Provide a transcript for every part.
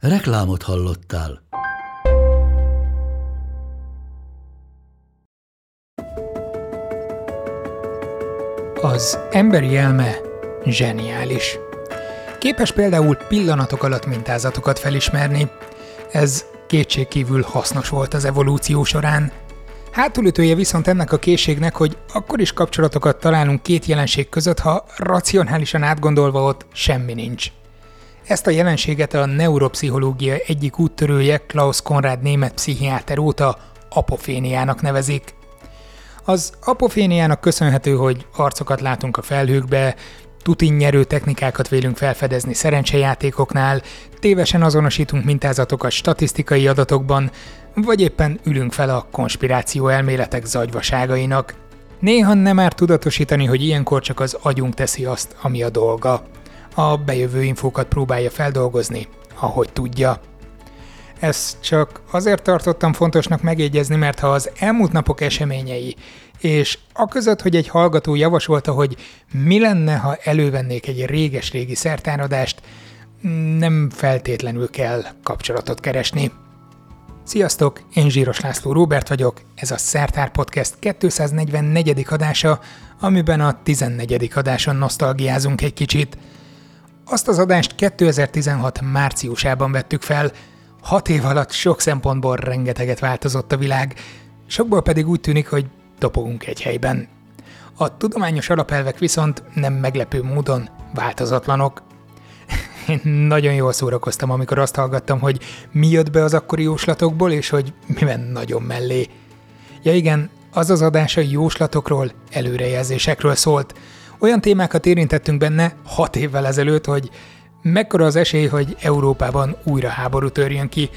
Reklámot hallottál. Az emberi elme zseniális. Képes például pillanatok alatt mintázatokat felismerni. Ez kétségkívül hasznos volt az evolúció során. Hátulütője viszont ennek a készségnek, hogy akkor is kapcsolatokat találunk két jelenség között, ha racionálisan átgondolva ott semmi nincs. Ezt a jelenséget a neuropszichológia egyik úttörője Klaus Konrad német pszichiáter óta apoféniának nevezik. Az apoféniának köszönhető, hogy arcokat látunk a felhőkbe, tutinnyerő technikákat vélünk felfedezni szerencsejátékoknál, tévesen azonosítunk mintázatokat statisztikai adatokban, vagy éppen ülünk fel a konspiráció elméletek zagyvaságainak. Néha nem már tudatosítani, hogy ilyenkor csak az agyunk teszi azt, ami a dolga a bejövő infókat próbálja feldolgozni, ahogy tudja. Ezt csak azért tartottam fontosnak megjegyezni, mert ha az elmúlt napok eseményei, és a között, hogy egy hallgató javasolta, hogy mi lenne, ha elővennék egy réges-régi szertáradást, nem feltétlenül kell kapcsolatot keresni. Sziasztok, én Zsíros László Róbert vagyok, ez a Szertár Podcast 244. adása, amiben a 14. adáson nosztalgiázunk egy kicsit – azt az adást 2016 márciusában vettük fel. Hat év alatt sok szempontból rengeteget változott a világ, sokból pedig úgy tűnik, hogy topogunk egy helyben. A tudományos alapelvek viszont nem meglepő módon változatlanok. Én nagyon jól szórakoztam, amikor azt hallgattam, hogy mi jött be az akkori jóslatokból, és hogy mi ment nagyon mellé. Ja igen, az az adás a jóslatokról, előrejelzésekről szólt, olyan témákat érintettünk benne hat évvel ezelőtt, hogy mekkora az esély, hogy Európában újra háború törjön ki,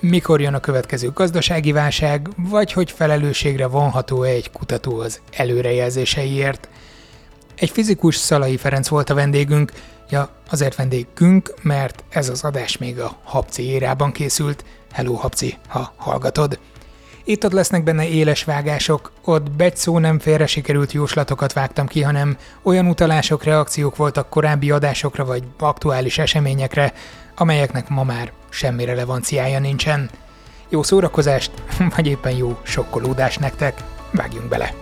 mikor jön a következő gazdasági válság, vagy hogy felelősségre vonható-e egy kutató az előrejelzéseiért. Egy fizikus Szalai Ferenc volt a vendégünk, ja, azért vendégünk, mert ez az adás még a Habci érában készült. Hello Habci, ha hallgatod! Itt ott lesznek benne éles vágások, ott begy szó nem félre sikerült jóslatokat vágtam ki, hanem olyan utalások, reakciók voltak korábbi adásokra vagy aktuális eseményekre, amelyeknek ma már semmi relevanciája nincsen. Jó szórakozást, vagy éppen jó sokkolódást nektek, vágjunk bele!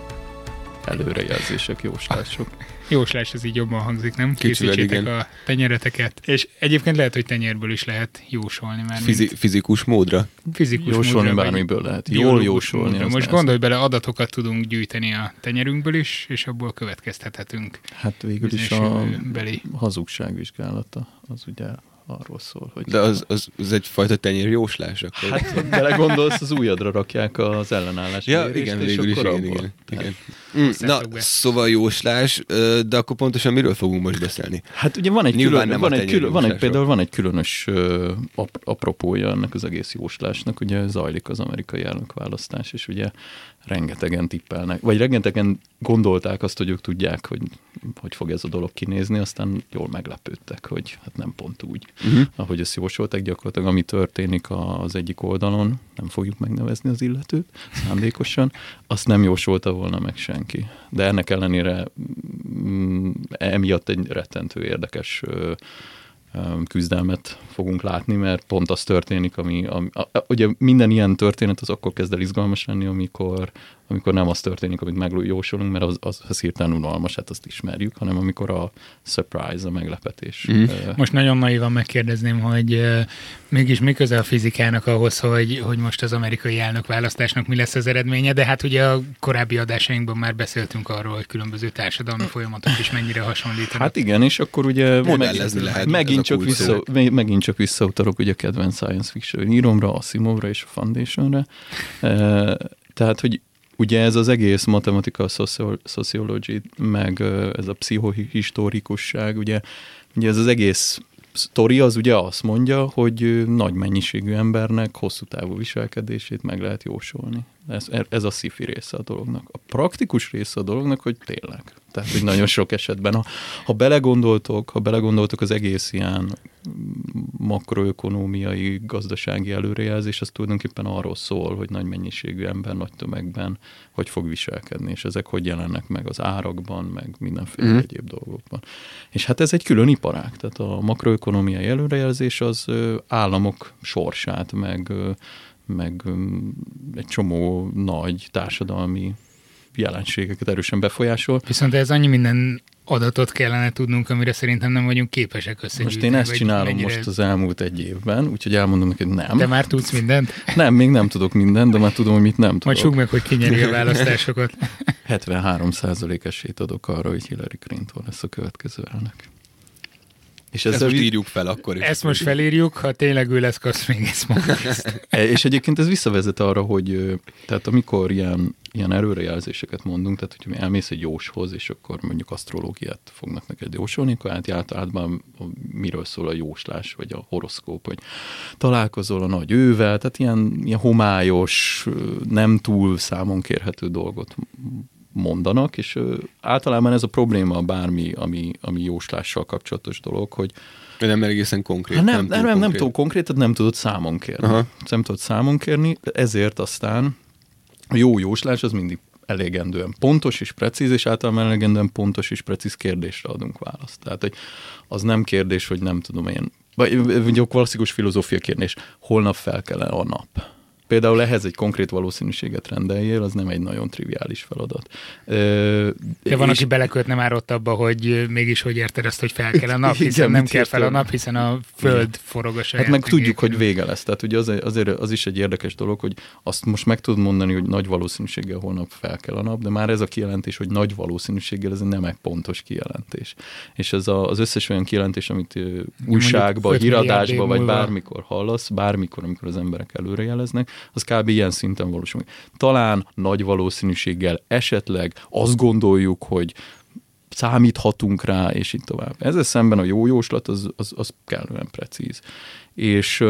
Előrejelzések, jóslások. Jóslás, ez így jobban hangzik, nem? Kicsivel, Készítsétek igen. a tenyereteket. És egyébként lehet, hogy tenyerből is lehet jósolni. Mert Fizi-. Fizikus módra? Fizikus jósolni módra, bármiből lehet. Jól jósolni. Módra. Most gondolj bele, adatokat tudunk gyűjteni a tenyerünkből is, és abból következtethetünk. Hát végül is a beli. hazugságvizsgálata az ugye arról szól, hogy... De az, az, az egyfajta tenyérjóslás akkor? Hát belegondolsz, az újadra rakják az ellenállás Ja, igen, végül is, igen, igen. igen. Mm, na, szóval jóslás, de akkor pontosan miről fogunk most beszélni? Hát ugye van egy, külön, nem van egy, külön, van egy például van egy különös uh, apropója ennek az egész jóslásnak, ugye zajlik az amerikai elnökválasztás, és ugye rengetegen tippelnek, vagy rengetegen gondolták azt, hogy ők tudják, hogy hogy fog ez a dolog kinézni, aztán jól meglepődtek, hogy hát nem pont úgy, uh-huh. ahogy ezt jósolták, gyakorlatilag ami történik az egyik oldalon, nem fogjuk megnevezni az illetőt szándékosan, azt nem jósolta volna meg senki. De ennek ellenére mm, emiatt egy rettentő érdekes küzdelmet fogunk látni, mert pont az történik, ami, ami a, ugye minden ilyen történet az akkor kezd el izgalmas lenni, amikor amikor nem az történik, amit megjósolunk, mert az, az, az hirtelen unalmas, hát azt ismerjük, hanem amikor a surprise, a meglepetés. Mm. Most nagyon naivan megkérdezném, hogy uh, mégis mi köze a fizikának ahhoz, hogy, hogy most az amerikai elnök választásnak mi lesz az eredménye, de hát ugye a korábbi adásainkban már beszéltünk arról, hogy különböző társadalmi folyamatok is mennyire hasonlítanak. Hát igen, és akkor ugye meg, lehet, megint, csak vissza, megint csak visszautalok ugye a kedvenc science fiction íromra, Asimovra és a Foundationre. Uh, tehát, hogy ugye ez az egész matematika, sociology, meg ez a pszichohistorikusság, ugye, ugye ez az egész sztori az ugye azt mondja, hogy nagy mennyiségű embernek hosszú távú viselkedését meg lehet jósolni. Ez, ez a szifi része a dolognak. A praktikus része a dolognak, hogy tényleg. Tehát, hogy nagyon sok esetben, ha, ha belegondoltok, ha belegondoltok az egész ilyen makroökonómiai, gazdasági előrejelzés, az tulajdonképpen arról szól, hogy nagy mennyiségű ember nagy tömegben hogy fog viselkedni, és ezek hogy jelennek meg az árakban, meg mindenféle mm. egyéb dolgokban. És hát ez egy külön iparág, tehát a makroökonómiai előrejelzés az államok sorsát, meg meg egy csomó nagy társadalmi jelenségeket erősen befolyásol. Viszont ez annyi minden adatot kellene tudnunk, amire szerintem nem vagyunk képesek összegyűjteni. Most én ezt csinálom mennyire... most az elmúlt egy évben, úgyhogy elmondom neked nem. Te már tudsz mindent? Nem, még nem tudok mindent, de már tudom, hogy mit nem tudok. Majd csukd meg, hogy kinyeri a választásokat. 73 esélyt adok arra, hogy Hillary Clinton lesz a következő elnök. És ezt most írjuk fel akkor is. Ezt most felírjuk, ha tényleg ő lesz, e, És egyébként ez visszavezet arra, hogy tehát amikor ilyen, ilyen erőrejelzéseket mondunk, tehát hogyha elmész egy jóshoz, és akkor mondjuk asztrológiát fognak neked jósolni, akkor hát általában miről szól a jóslás, vagy a horoszkóp, hogy találkozol a nagy ővel, tehát ilyen, ilyen homályos, nem túl számon kérhető dolgot mondanak, és általában ez a probléma bármi, ami, ami jóslással kapcsolatos dolog, hogy nem egészen konkrét. Hát nem, nem, nem, nem, nem tudod konkrétat, nem tudod számon kérni. Aha. Nem tudod számon kérni, ezért aztán a jó jóslás az mindig elégendően pontos és precíz, és általában elégendően pontos és precíz kérdésre adunk választ. Tehát, hogy az nem kérdés, hogy nem tudom én, vagy, a klasszikus filozófia kérdés, holnap fel kell a nap Például ehhez egy konkrét valószínűséget rendeljél, az nem egy nagyon triviális feladat. De van, és... aki belekötne már ott abba, hogy mégis hogy érted ezt, hogy fel kell a nap, hiszen Igen, nem kell fel a nap, hiszen a föld Igen. forog a saját Hát meg tudjuk, hogy vége lesz. Tehát ugye az, azért az is egy érdekes dolog, hogy azt most meg tudod mondani, hogy nagy valószínűséggel holnap fel kell a nap, de már ez a kijelentés, hogy nagy valószínűséggel, ez nem egy pontos kijelentés. És ez a, az összes olyan kijelentés, amit újságba, híradásba, vagy bármikor hallasz, bármikor, amikor az emberek előrejeleznek, az kb. ilyen szinten valósul. Talán nagy valószínűséggel esetleg azt gondoljuk, hogy számíthatunk rá, és így tovább. Ezzel szemben a jó jóslat az, az, az kellően precíz. És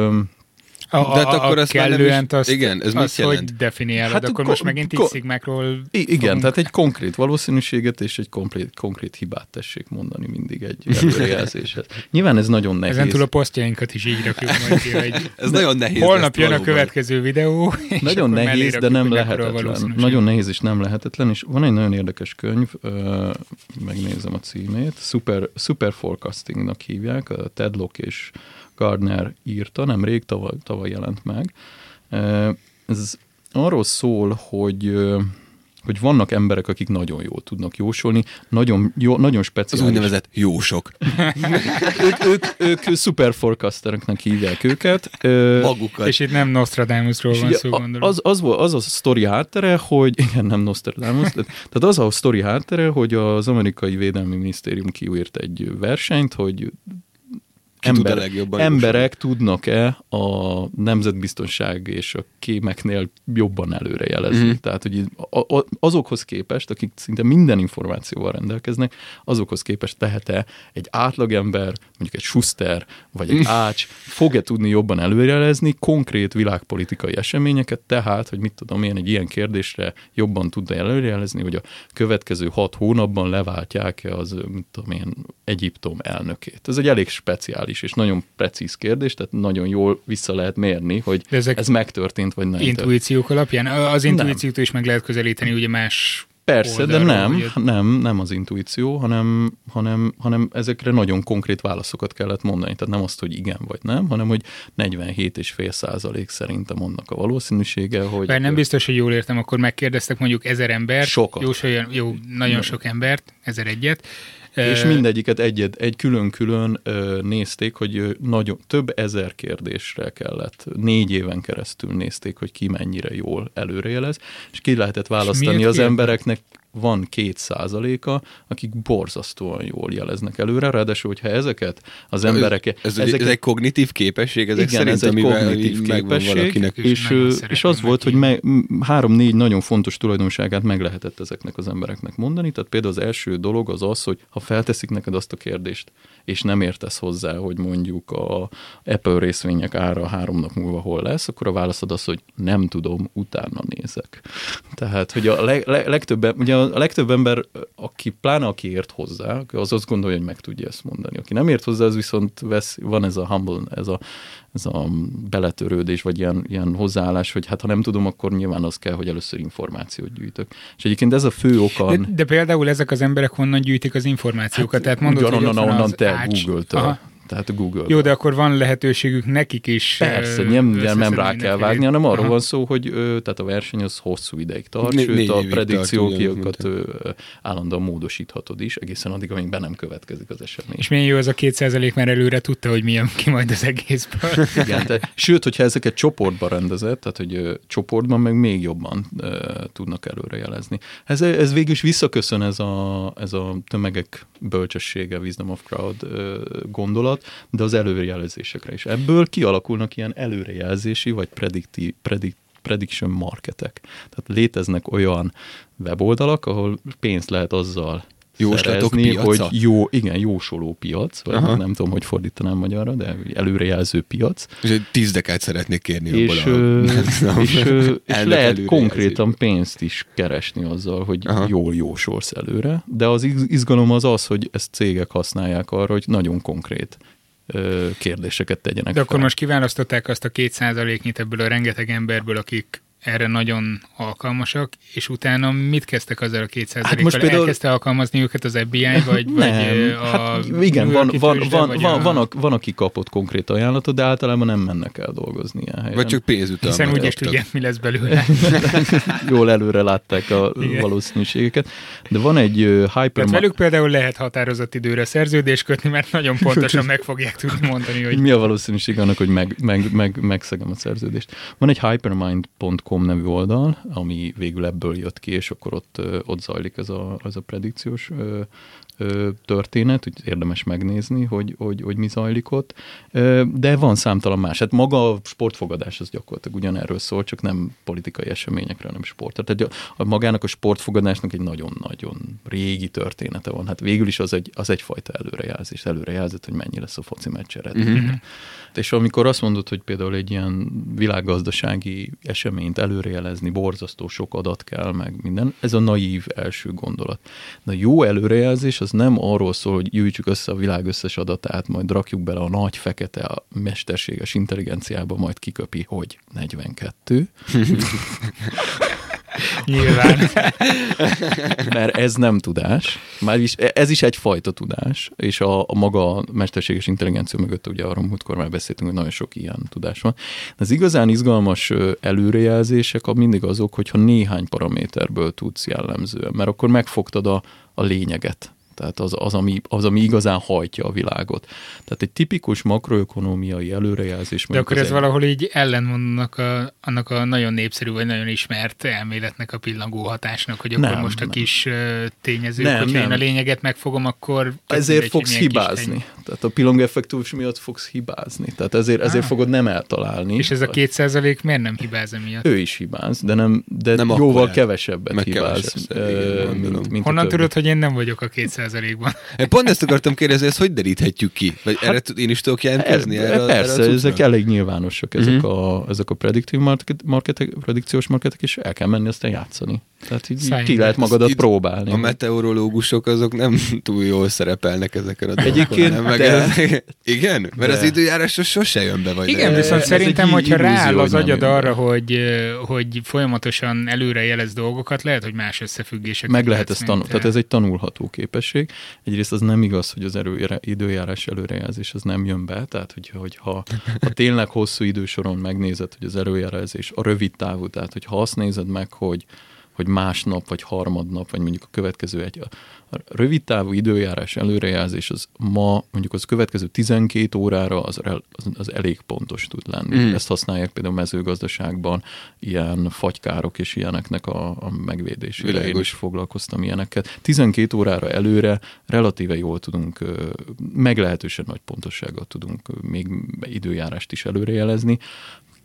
a, De hát akkor a, a kellően azt, igen, ez azt mit jelent? hogy definiálod? Hát akkor ko- most megint ko- szigmákról Igen, fogunk... tehát egy konkrét valószínűséget és egy konkrét, konkrét hibát tessék mondani mindig egy előrejelzéshez. Nyilván ez nagyon nehéz. Ezen túl a posztjainkat is így rakjuk majd ki, hogy ez nagyon nehéz. Holnap jön a következő videó. Nagyon nehéz, de nem lehetetlen. Nagyon nehéz és nem lehetetlen, és van egy nagyon érdekes könyv, megnézem a címét, Super, Super Forecastingnak hívják, a Ted Lock és Gardner írta, nemrég, tavaly, tavaly jelent meg. Ez arról szól, hogy hogy vannak emberek, akik nagyon jól tudnak jósolni, nagyon, jó, nagyon speciális. Az úgynevezett jósok. ők, ők, ők super forecastereknek hívják őket. Magukat. És itt nem Nostradamusról van szó, gondolom. Az, az, az a sztori háttere, hogy, igen, nem Nostradamus, tehát az a sztori háttere, hogy az amerikai védelmi minisztérium kiírt egy versenyt, hogy ember, tud emberek tudnak-e a nemzetbiztonság és a kémeknél jobban előrejelezni. Mm-hmm. Tehát, hogy azokhoz képest, akik szinte minden információval rendelkeznek, azokhoz képest tehet-e egy átlagember, mondjuk egy Schuster, vagy egy Ács, fog-e tudni jobban előrejelezni konkrét világpolitikai eseményeket, tehát, hogy mit tudom én, egy ilyen kérdésre jobban tudna előrejelezni, hogy a következő hat hónapban leváltják-e az, mit tudom én, Egyiptom elnökét. Ez egy elég speciális is, és nagyon precíz kérdés, tehát nagyon jól vissza lehet mérni, hogy ezek ez megtörtént, vagy nem. Intuíciók alapján? Az intuíciót is meg lehet közelíteni ugye más Persze, oldalról, de nem, ugye? nem, nem az intuíció, hanem, hanem, hanem ezekre nagyon konkrét válaszokat kellett mondani. Tehát nem azt, hogy igen vagy nem, hanem hogy 47,5 százalék szerintem annak a valószínűsége, hogy... Bár nem biztos, hogy jól értem, akkor megkérdeztek mondjuk ezer embert. Sokat. Jó, jó nagyon nem. sok embert, ezer egyet, és mindegyiket egyet, egy külön-külön nézték, hogy nagyon, több ezer kérdésre kellett, négy éven keresztül nézték, hogy ki mennyire jól előrejelez, és ki lehetett választani az embereknek van két százaléka, akik borzasztóan jól jeleznek előre, ráadásul, hogyha ezeket az emberek... Ez, ez, ezeket, ez egy kognitív képesség, ezek igen, szerint, ez egy kognitív képesség, és, és, és az volt, hogy me, három-négy nagyon fontos tulajdonságát meg lehetett ezeknek az embereknek mondani, tehát például az első dolog az az, hogy ha felteszik neked azt a kérdést, és nem értesz hozzá, hogy mondjuk a Apple részvények ára három nap múlva hol lesz, akkor a válaszod az, hogy nem tudom, utána nézek. Tehát, hogy a leg, leg, legtöbb, ugye a legtöbb ember, aki pláne aki ért hozzá, az azt gondolja, hogy meg tudja ezt mondani. Aki nem ért hozzá, az viszont vesz, van ez a humble, ez a, ez a beletörődés, vagy ilyen, ilyen hozzáállás, hogy hát ha nem tudom, akkor nyilván az kell, hogy először információt gyűjtök. És egyébként ez a fő oka. De, de például ezek az emberek honnan gyűjtik az információkat? Hát, Tehát mondod, hogy onnan, onnan te Google-től tehát a Google. Jó, de akkor van lehetőségük nekik is. Persze, nem, nem rá kell vágni, hanem arról van szó, hogy tehát a verseny az hosszú ideig tart, né, sőt a predikciókat állandóan módosíthatod is, egészen addig, amíg be nem következik az esemény. És milyen jó az a két százalék, mert előre tudta, hogy milyen ki majd az egészből. Igen, de, sőt, hogyha ezeket csoportba rendezett, tehát hogy ö, csoportban meg még jobban ö, tudnak előrejelezni. Ez, ez végül is visszaköszön ez a, ez a tömegek bölcsessége, wisdom of crowd ö, gondolat, adat, de az előrejelzésekre is. Ebből kialakulnak ilyen előrejelzési vagy prediktív, predik, prediction marketek. Tehát léteznek olyan weboldalak, ahol pénzt lehet azzal Jóslatok szerezni, hogy jó, igen, jósoló piac, vagy Aha. nem tudom, hogy fordítanám magyarra, de előrejelző piac. És egy tíz dekát szeretnék kérni és, abból a, és, és lehet konkrétan pénzt is keresni azzal, hogy Aha. jól jósolsz előre, de az izgalom az az, hogy ezt cégek használják arra, hogy nagyon konkrét kérdéseket tegyenek De akkor fel. most kiválasztották azt a két százaléknyit ebből a rengeteg emberből, akik erre nagyon alkalmasak, és utána mit kezdtek azzal a 200 hát most például... Elkezdte alkalmazni őket az FBI, vagy, nem, vagy a hát igen, van, van, van, van, a... van, van, aki kapott konkrét ajánlatot, de általában nem mennek el dolgozni ilyen helyen. Vagy csak pénzütel. Hiszen úgyis tudják, mi lesz belőle. Jól előre látták a igen. valószínűségeket. De van egy uh, hyper... Tehát velük például lehet határozott időre szerződést kötni, mert nagyon pontosan meg fogják tudni mondani, hogy... Mi a valószínűség annak, hogy meg, meg, meg, megszegem a szerződést. Van egy hypermind.com Com nevű oldal, ami végül ebből jött ki, és akkor ott, ott zajlik ez a, ez a predikciós történet, hogy érdemes megnézni, hogy, hogy, hogy mi zajlik ott, de van számtalan más. Hát maga a sportfogadás az gyakorlatilag ugyanerről szól, csak nem politikai eseményekről, hanem sport. Tehát a, a magának a sportfogadásnak egy nagyon-nagyon régi története van. Hát végül is az, egy, az egyfajta előrejelzés, előrejelzett, hogy mennyi lesz a foci meccs eredménye. Mm-hmm. És amikor azt mondod, hogy például egy ilyen világgazdasági eseményt előrejelezni, borzasztó sok adat kell, meg minden, ez a naív első gondolat. De a jó előrejelzés az nem arról szól, hogy gyűjtsük össze a világ összes adatát, majd rakjuk bele a nagy fekete a mesterséges intelligenciába, majd kiköpi, hogy 42. Nyilván. Mert ez nem tudás. Már is, ez is egyfajta tudás, és a, a maga mesterséges intelligencia mögött ugye arról múltkor már beszéltünk, hogy nagyon sok ilyen tudás van. Az igazán izgalmas előrejelzések mindig azok, hogyha néhány paraméterből tudsz jellemzően, mert akkor megfogtad a, a lényeget tehát az, az, ami, az, ami igazán hajtja a világot. Tehát egy tipikus makroökonomiai előrejelzés. De akkor ez egy... valahol így ellenmondanak a, annak a nagyon népszerű, vagy nagyon ismert elméletnek a pillangó hatásnak, hogy akkor nem, most a kis tényezők, nem, hogyha nem. én a lényeget megfogom, akkor... Ezért fogsz hibázni. Tehát a pillangó effektus miatt fogsz hibázni. Tehát ezért, ezért ah. fogod nem eltalálni. És ez a két százalék miért nem hibáz emiatt? Ő is hibáz, de, nem, de nem jóval kevesebbet hibáz. Kevesebb, mint, mint Honnan tudod, hogy én nem vagyok a két százalékban. Pont ezt akartam kérdezni, ezt hogy deríthetjük ki? Vagy hát, erre én is tudok jelentkezni? Erre, erre, persze, erre ezek elég nyilvánosak, ezek, uh-huh. a, ezek a prediktív market, marketek, predikciós marketek, és el kell menni aztán játszani. Tehát így Szájn ki lehet magadat itt próbálni. A meteorológusok azok nem túl jól szerepelnek ezeken a dolgokon. Egyébként, meg de, igen? Mert de. az időjárás sose jön be. Vagy igen, de viszont szerintem, hogyha rááll az agyad arra, hogy, hogy folyamatosan előre jelez dolgokat, lehet, hogy más összefüggések. Meg lehet ezt tanulni. Tehát ez egy tanulható képesség. Egyrészt az nem igaz, hogy az erő, időjárás előrejelzés az nem jön be. Tehát, hogyha, hogyha ha tényleg hosszú idősoron megnézed, hogy az előjelzés a rövid távú, tehát hogyha azt nézed meg, hogy hogy másnap, vagy harmadnap, vagy mondjuk a következő egy a rövid távú időjárás előrejelzés az ma, mondjuk az következő 12 órára az, az, az elég pontos tud lenni. Mm. Ezt használják például mezőgazdaságban, ilyen fagykárok és ilyeneknek a, a megvédésére. Én is foglalkoztam ilyeneket. 12 órára előre relatíve jól tudunk, meglehetősen nagy pontossággal tudunk még időjárást is előrejelezni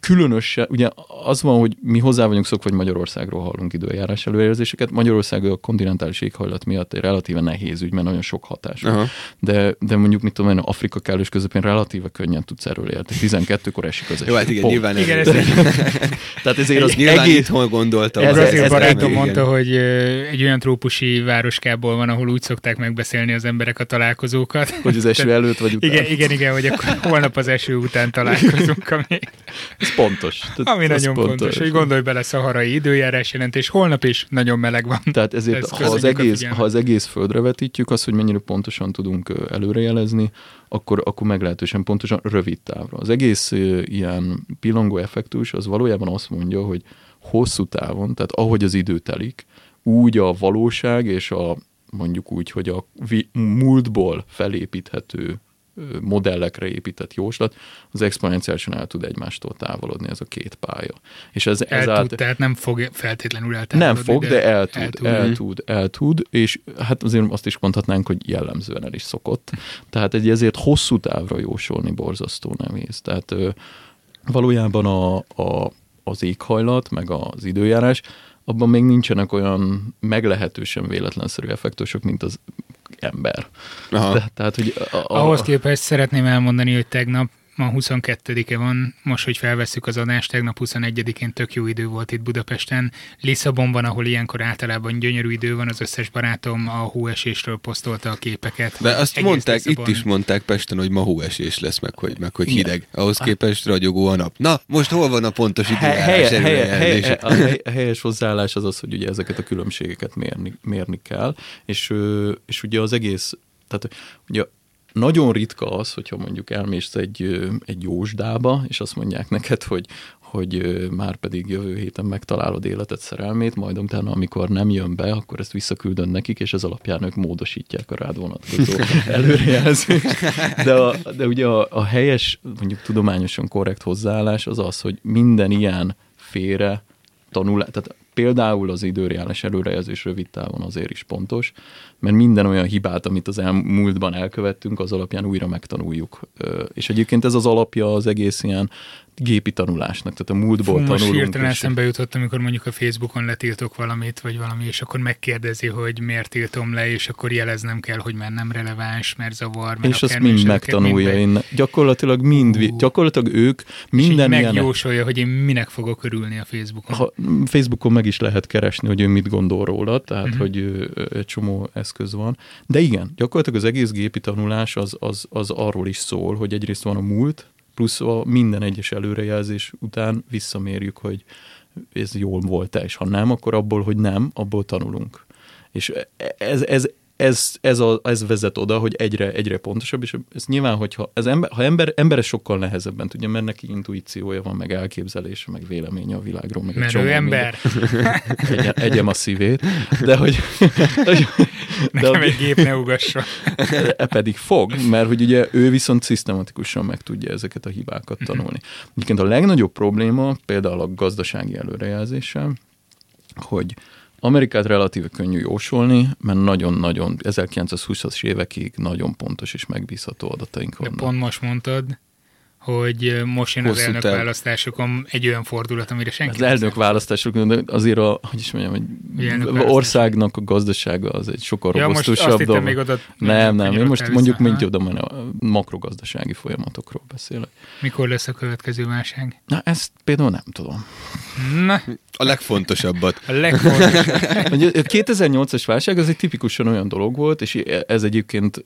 különösen, ugye az van, hogy mi hozzá vagyunk szokva, hogy Magyarországról hallunk időjárás előrejelzéseket. Magyarország a kontinentális éghajlat miatt egy relatíve nehéz ügy, mert nagyon sok hatás. De, de mondjuk, mit tudom én, Afrika kellős közepén relatíve könnyen tudsz erről élni. 12-kor esik az Jó, hát igen, Pont. nyilván igen, ez Tehát ezért az nyilván egész... itthon gondoltam. Ez, ez, ez barátom mondta, hogy egy olyan trópusi városkából van, ahol úgy szokták megbeszélni az emberek a találkozókat. Hogy az eső előtt vagy után. Igen, igen, igen, hogy akkor holnap az eső után találkozunk, ami ez pontos. Tehát Ami nagyon pontos. pontos, hogy gondolj bele szaharai időjárás jelentés, holnap is nagyon meleg van. Tehát ezért, Ez ha, az egész, ha az egész földre vetítjük, azt, hogy mennyire pontosan tudunk előrejelezni, akkor, akkor meglehetősen pontosan rövid távra. Az egész ilyen pillangó effektus az valójában azt mondja, hogy hosszú távon, tehát ahogy az idő telik, úgy a valóság és a mondjuk úgy, hogy a múltból felépíthető modellekre épített jóslat, az exponenciálisan el tud egymástól távolodni ez a két pálya. És ez, el ez tud, tehát nem fog feltétlenül eltávolodni. Nem fog, de, de el, tud, el, tud, el, tud, el tud, és hát azért azt is mondhatnánk, hogy jellemzően el is szokott. Tehát egy ezért hosszú távra jósolni borzasztó nehéz. Tehát valójában a, a, az éghajlat, meg az időjárás, abban még nincsenek olyan meglehetősen véletlenszerű effektusok, mint az ember. Aha. De, tehát, hogy a, a, Ahhoz képest szeretném elmondani, hogy tegnap ma 22-e van, most, hogy felveszük az adást, tegnap 21-én tök jó idő volt itt Budapesten. Lisszabonban, ahol ilyenkor általában gyönyörű idő van, az összes barátom a hóesésről posztolta a képeket. De azt Egész mondták, Lisszabon... itt is mondták Pesten, hogy ma hóesés lesz, meg hogy, meg hogy hideg. Ahhoz képest ragyogó a nap. Na, most hol van a pontos időjárás? Helye, helye, helye, a, hely, a helyes hozzáállás az az, hogy ugye ezeket a különbségeket mérni, mérni kell, és, és ugye az egész tehát ugye nagyon ritka az, hogyha mondjuk elmész egy, egy jósdába, és azt mondják neked, hogy, hogy már pedig jövő héten megtalálod életet szerelmét, majd utána, amikor nem jön be, akkor ezt visszaküldön nekik, és ez alapján ők módosítják a rád vonatkozó előrejelzést. De, a, de ugye a, a helyes, mondjuk tudományosan korrekt hozzáállás az az, hogy minden ilyen félre tanulás, tehát például az időreális előrejelzés rövid távon azért is pontos, mert minden olyan hibát, amit az elmúltban elkövettünk, az alapján újra megtanuljuk. És egyébként ez az alapja az egész ilyen gépi tanulásnak, tehát a múltból Fú, tanulunk. Most hirtelen eszembe jutott, amikor mondjuk a Facebookon letiltok valamit, vagy valami, és akkor megkérdezi, hogy miért tiltom le, és akkor jeleznem kell, hogy már nem releváns, mert zavar, mert És azt mind megtanulja. Mind. Én gyakorlatilag mind, uh, gyakorlatilag ők minden és megjósolja, hogy én minek fogok örülni a Facebookon. Ha, Facebookon meg is lehet keresni, hogy ő mit gondol róla, tehát uh-huh. hogy egy csomó eszköz van. De igen, gyakorlatilag az egész gépi tanulás az, az, az arról is szól, hogy egyrészt van a múlt, plusz a minden egyes előrejelzés után visszamérjük, hogy ez jól volt-e, és ha nem, akkor abból, hogy nem, abból tanulunk. És ez, ez, ez, ez, a, ez vezet oda, hogy egyre, egyre pontosabb, és ez nyilván, hogyha ez ember, ha ember, ember ez sokkal nehezebben tudja, mert neki intuíciója van, meg elképzelése, meg véleménye a világról, meg mert ő ember. Egy, egyem a szívét, de hogy... hogy de Nekem egy gép ne ugassa. E pedig fog, mert hogy ugye ő viszont szisztematikusan meg tudja ezeket a hibákat tanulni. Egyébként a legnagyobb probléma például a gazdasági előrejelzéssel, hogy Amerikát relatíve könnyű jósolni, mert nagyon-nagyon 1920-as évekig nagyon pontos és megbízható adataink vannak. De pont most mondtad, hogy most jön az elnök választásokon egy olyan fordulat, amire senki Az elnök választásokon azért a, hogy is mondjam, hogy országnak a gazdasága az egy sokkal ja, robosztusabb dolog. Még oda nem, nem, én most mondjuk mint oda a makrogazdasági folyamatokról beszélek. Mikor lesz a következő válság? Na, ezt például nem tudom. Na. A legfontosabbat. A legfontosabbat. a 2008-as válság az egy tipikusan olyan dolog volt, és ez egyébként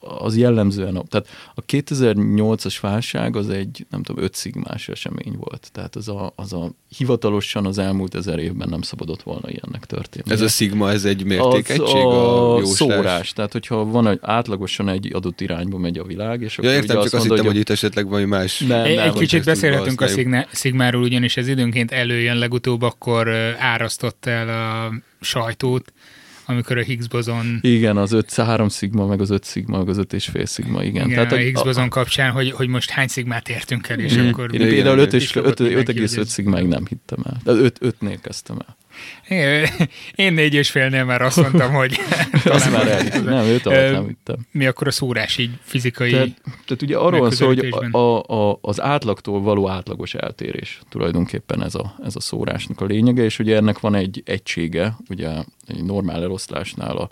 az jellemzően, tehát a 2008-as válság az egy, nem tudom, öt szigmás esemény volt. Tehát az a, az a hivatalosan az elmúlt ezer évben nem szabadott volna ilyennek történni. Ez a szigma, ez egy mértékegység a, a szórás. Tehát, hogyha van egy, átlagosan egy adott irányba megy a világ, és akkor ja, értem, csak azt, azt hittem, hogy, hogy itt esetleg valami más... Nem, nem, egy kicsit beszélhetünk a szigmáról, ugyanis ez időnként előjön legutóbb, akkor árasztott el a sajtót, amikor a Higgs bozon... Igen, az 5, 3 szigma, meg az 5 szigma, meg az 5 és fél szigma, igen. igen Tehát, a Higgs bozon kapcsán, hogy, hogy most hány szigmát értünk el, és mm. akkor... Én például 5,5 szigmáig nem hittem el. 5, 5-nél kezdtem el. Én négy és félnél már azt mondtam, hogy talán már el, nem, őt alatt nem vittem. Mi akkor a szórás így fizikai Tehát, tehát ugye arról van szó, hogy a, a, az átlagtól való átlagos eltérés tulajdonképpen ez a, ez a szórásnak a lényege, és ugye ennek van egy egysége, ugye egy normál eloszlásnál a,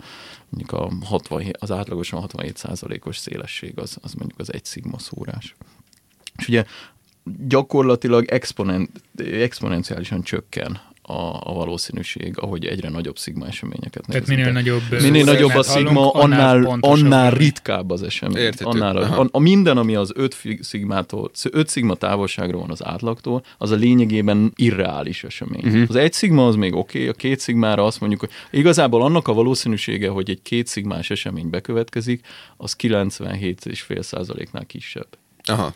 mondjuk a 60, az átlagosan 67 os szélesség az, az mondjuk az egy szigma szórás. És ugye gyakorlatilag exponent, exponenciálisan csökken a, a valószínűség, ahogy egyre nagyobb szigma eseményeket Tehát minél nagyobb, minél nagyobb a szigma, annál, annál, annál ritkább az esemény. Értető. Annál, a, a, minden, ami az 5 szigmától, 5 szigma távolságra van az átlagtól, az a lényegében irreális esemény. Uh-huh. Az egy szigma az még oké, okay, a két szigmára azt mondjuk, hogy igazából annak a valószínűsége, hogy egy két szigmás esemény bekövetkezik, az 97,5 százaléknál kisebb. Aha.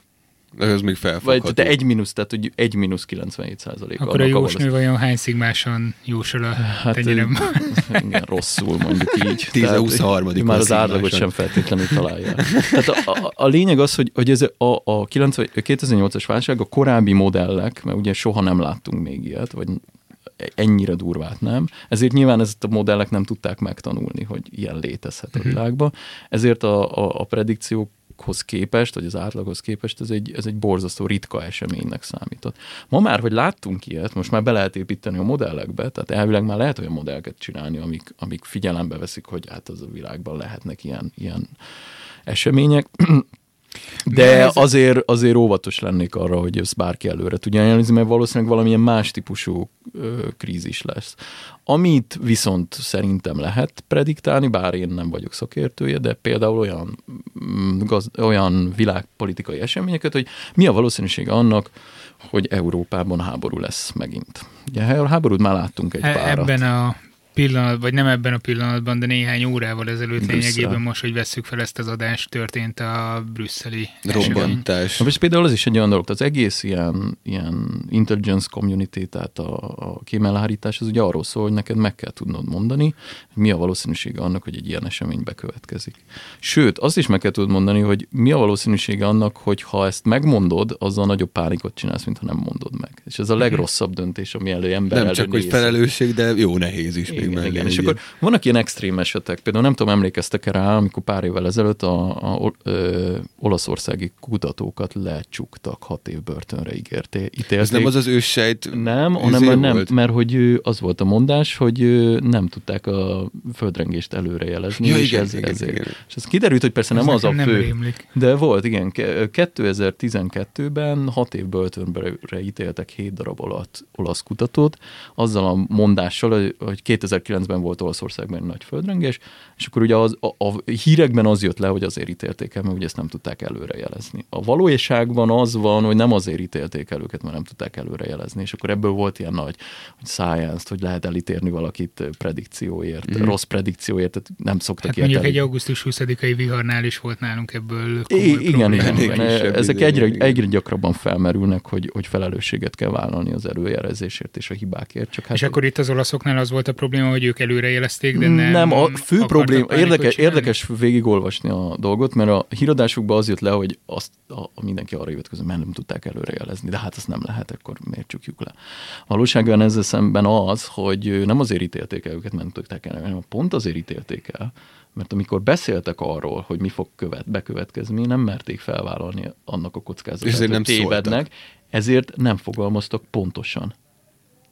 De ez még felfogható. Vagy de egy mínusz, tehát hogy egy mínusz 97 százalék. Akkor a jósnő vajon hány szigmáson jósol a hát, tenyerem? Igen, rosszul mondjuk így. 10-23. Már az átlagot sem feltétlenül találja. Tehát a, a, a, lényeg az, hogy, hogy ez a, a 90, 2008-as válság a korábbi modellek, mert ugye soha nem láttunk még ilyet, vagy ennyire durvát nem. Ezért nyilván ezt a modellek nem tudták megtanulni, hogy ilyen létezhet a mhm. világban. Ezért a, a, a predikciók hoz képest, vagy az átlaghoz képest ez egy, ez egy borzasztó ritka eseménynek számított. Ma már, hogy láttunk ilyet, most már be lehet építeni a modellekbe, tehát elvileg már lehet olyan modelleket csinálni, amik, amik figyelembe veszik, hogy hát az a világban lehetnek ilyen, ilyen események. De azért, azért óvatos lennék arra, hogy ezt bárki előre tudja jelenteni, mert valószínűleg valamilyen más típusú ö, krízis lesz. Amit viszont szerintem lehet prediktálni, bár én nem vagyok szakértője, de például olyan, mm, gaz, olyan világpolitikai eseményeket, hogy mi a valószínűsége annak, hogy Európában háború lesz megint. Ugye háborút már láttunk egy e- párat. Ebben a pillanat, vagy nem ebben a pillanatban, de néhány órával ezelőtt Brüsszel. lényegében most, hogy vesszük fel ezt az adást, történt a brüsszeli robbantás. Na, és például az is egy olyan dolog, az egész ilyen, ilyen intelligence community, tehát a, a kémelhárítás, az ugye arról szól, hogy neked meg kell tudnod mondani, mi a valószínűsége annak, hogy egy ilyen esemény bekövetkezik. Sőt, azt is meg kell tudod mondani, hogy mi a valószínűsége annak, hogy ha ezt megmondod, azzal nagyobb pánikot csinálsz, mint ha nem mondod meg. És ez a mhm. legrosszabb döntés, ami elő ember Nem csak, hogy felelősség, de jó nehéz is igen, igen. És akkor vannak ilyen extrém esetek, például nem tudom, emlékeztek-e rá, amikor pár évvel ezelőtt a, a, a ö, olaszországi kutatókat lecsuktak, hat év börtönre ígérté, ítélték. Ez nem az az őssejt Nem, hanem nem, volt? mert hogy az volt a mondás, hogy nem tudták a földrengést előrejelezni, ja, és igen, ez, igen, ezért. Igen. És ez kiderült, hogy persze ez nem az a nem fő. Rémlik. De volt, igen. 2012-ben hat év börtönre ítéltek hét darab alatt olasz kutatót, azzal a mondással, hogy 2009-ben volt Olaszországban egy nagy földrengés, és akkor ugye az, a, a hírekben az jött le, hogy azért ítélték el, mert ugye ezt nem tudták előrejelezni. A valóságban az van, hogy nem azért ítélték el őket, mert nem tudták előrejelezni, és akkor ebből volt ilyen nagy, hogy science hogy lehet elítérni valakit predikcióért, mm. rossz predikcióért, tehát nem szoktak hát mondjuk egy augusztus 20-ai viharnál is volt nálunk ebből komoly I- igen, igen, igen. Ezek egyre, egyre gyakrabban felmerülnek, hogy, hogy felelősséget kell vállalni az előjelezésért és a hibákért. Csak hát, és akkor itt az olaszoknál az volt a probléma, hogy ők előrejelezték, de nem Nem, a fő probléma, érdekes, érdekes végigolvasni a dolgot, mert a híradásukban az jött le, hogy azt a, mindenki arra jött közben, mert nem tudták előrejelezni, de hát azt nem lehet, akkor miért csukjuk le. Valóságban ezzel szemben az, hogy nem azért ítélték el őket, mert nem tudták el, hanem pont azért ítélték el, mert amikor beszéltek arról, hogy mi fog követ, bekövetkezni, nem merték felvállalni annak a kockázatát, hogy tévednek, ezért nem fogalmaztak pontosan.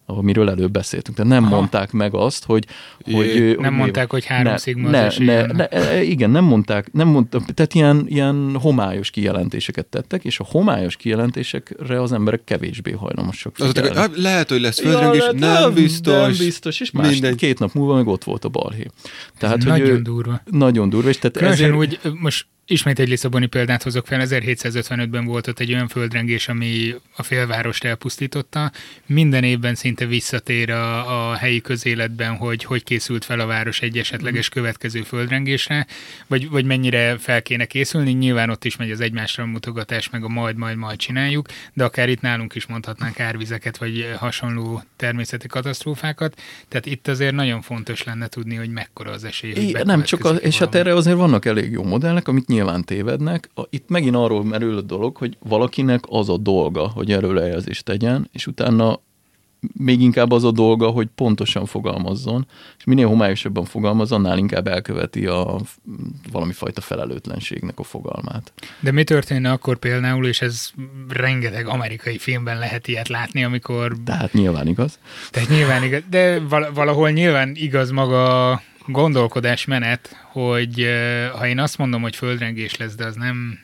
Amiről előbb beszéltünk. Tehát nem Aha. mondták meg azt, hogy... hogy nem mondták, hogy három ne, szigma ne, ne, ne, e, Igen, nem mondták, nem mondtak, tehát ilyen, ilyen homályos kijelentéseket tettek, és a homályos kijelentésekre az emberek kevésbé hajlamosak figyelni. Az, hogy lehet, hogy lesz földrengés, ja, nem, nem biztos. Nem biztos, és más, Minden. két nap múlva meg ott volt a balhé. Tehát, Ez hogy nagyon ő, durva. Nagyon durva, és tehát ezért... úgy, most Ismét egy Lisszaboni példát hozok fel, 1755-ben volt ott egy olyan földrengés, ami a félvárost elpusztította. Minden évben szinte visszatér a, a helyi közéletben, hogy hogy készült fel a város egy esetleges mm. következő földrengésre, vagy, vagy mennyire fel kéne készülni. Nyilván ott is megy az egymásra mutogatás, meg a majd, majd, majd csináljuk, de akár itt nálunk is mondhatnánk árvizeket, vagy hasonló természeti katasztrófákat. Tehát itt azért nagyon fontos lenne tudni, hogy mekkora az esély. Hogy nem csak, az, és hát erre azért vannak elég jó modellek, amik nyilván tévednek. Itt megint arról merül a dolog, hogy valakinek az a dolga, hogy erről lejelzést tegyen, és utána még inkább az a dolga, hogy pontosan fogalmazzon, és minél homályosabban fogalmaz, annál inkább elköveti a valami fajta felelőtlenségnek a fogalmát. De mi történne akkor például, és ez rengeteg amerikai filmben lehet ilyet látni, amikor... Tehát nyilván igaz. Tehát nyilván igaz, de valahol nyilván igaz maga gondolkodás menet, hogy ha én azt mondom, hogy földrengés lesz, de az nem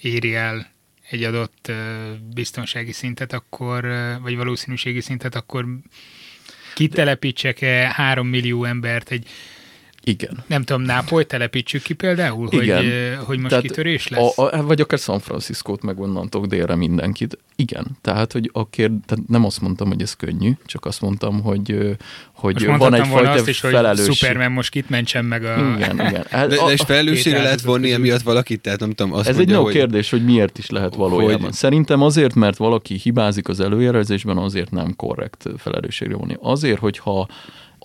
éri el egy adott biztonsági szintet, akkor, vagy valószínűségi szintet, akkor kitelepítsek-e három millió embert egy igen. Nem tudom, Nápoly telepítsük ki például, Igen. hogy, hogy most tehát kitörés lesz? A, a, vagy akár San Francisco-t meg onnantól délre mindenkit. Igen, tehát, hogy a kérd, tehát nem azt mondtam, hogy ez könnyű, csak azt mondtam, hogy, hogy most van egyfajta azt is, felelősség. Hogy Superman most kit mentsen meg a... Igen, igen. Hát, de, de és felelősségre lehet vonni emiatt valakit? Tehát nem tudom, azt Ez mondja, egy jó hogy... kérdés, hogy miért is lehet valójában. Hogy... Szerintem azért, mert valaki hibázik az előjelezésben, azért nem korrekt felelősségre vonni. Azért, hogyha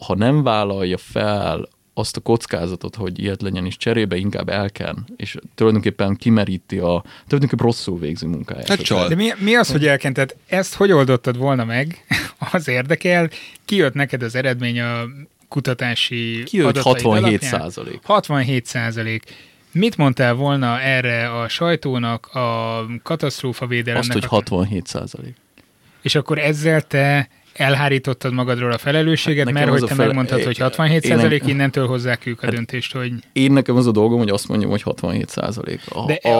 ha nem vállalja fel azt a kockázatot, hogy ilyet legyen, és cserébe inkább elken, és tulajdonképpen kimeríti a tulajdonképpen rosszul végző munkáját. Hát csal. De mi, mi az, hogy elken? Tehát ezt hogy oldottad volna meg? Az érdekel. Kijött neked az eredmény a kutatási Kijött 67 százalék. 67 százalék. Mit mondtál volna erre a sajtónak, a katasztrófa védelemnek? Azt, hogy 67 százalék. És akkor ezzel te elhárítottad magadról a felelősséget, hát mert hogy te fele... megmondtad, hogy 67 százalék, innentől hozzák ők a hát döntést, hogy... Én nekem az a dolgom, hogy azt mondjam, hogy 67 százalék.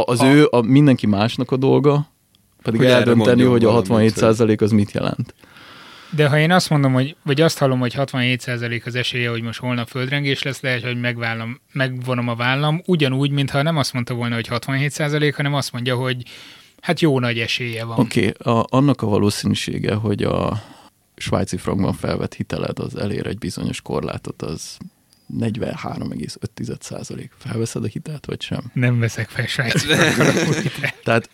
Az a... ő, a, mindenki másnak a dolga, pedig hogy eldönteni, hogy a 67 százalék az mit jelent. De ha én azt mondom, hogy, vagy azt hallom, hogy 67% az esélye, hogy most holnap földrengés lesz, lehet, hogy megvállom, megvonom a vállam, ugyanúgy, mintha nem azt mondta volna, hogy 67%, hanem azt mondja, hogy hát jó nagy esélye van. Oké, okay, annak a valószínűsége, hogy a, svájci frankban felvett hiteled az elér egy bizonyos korlátot, az 43,5 százalék. Felveszed a hitelt, vagy sem? Nem veszek fel svájci Tehát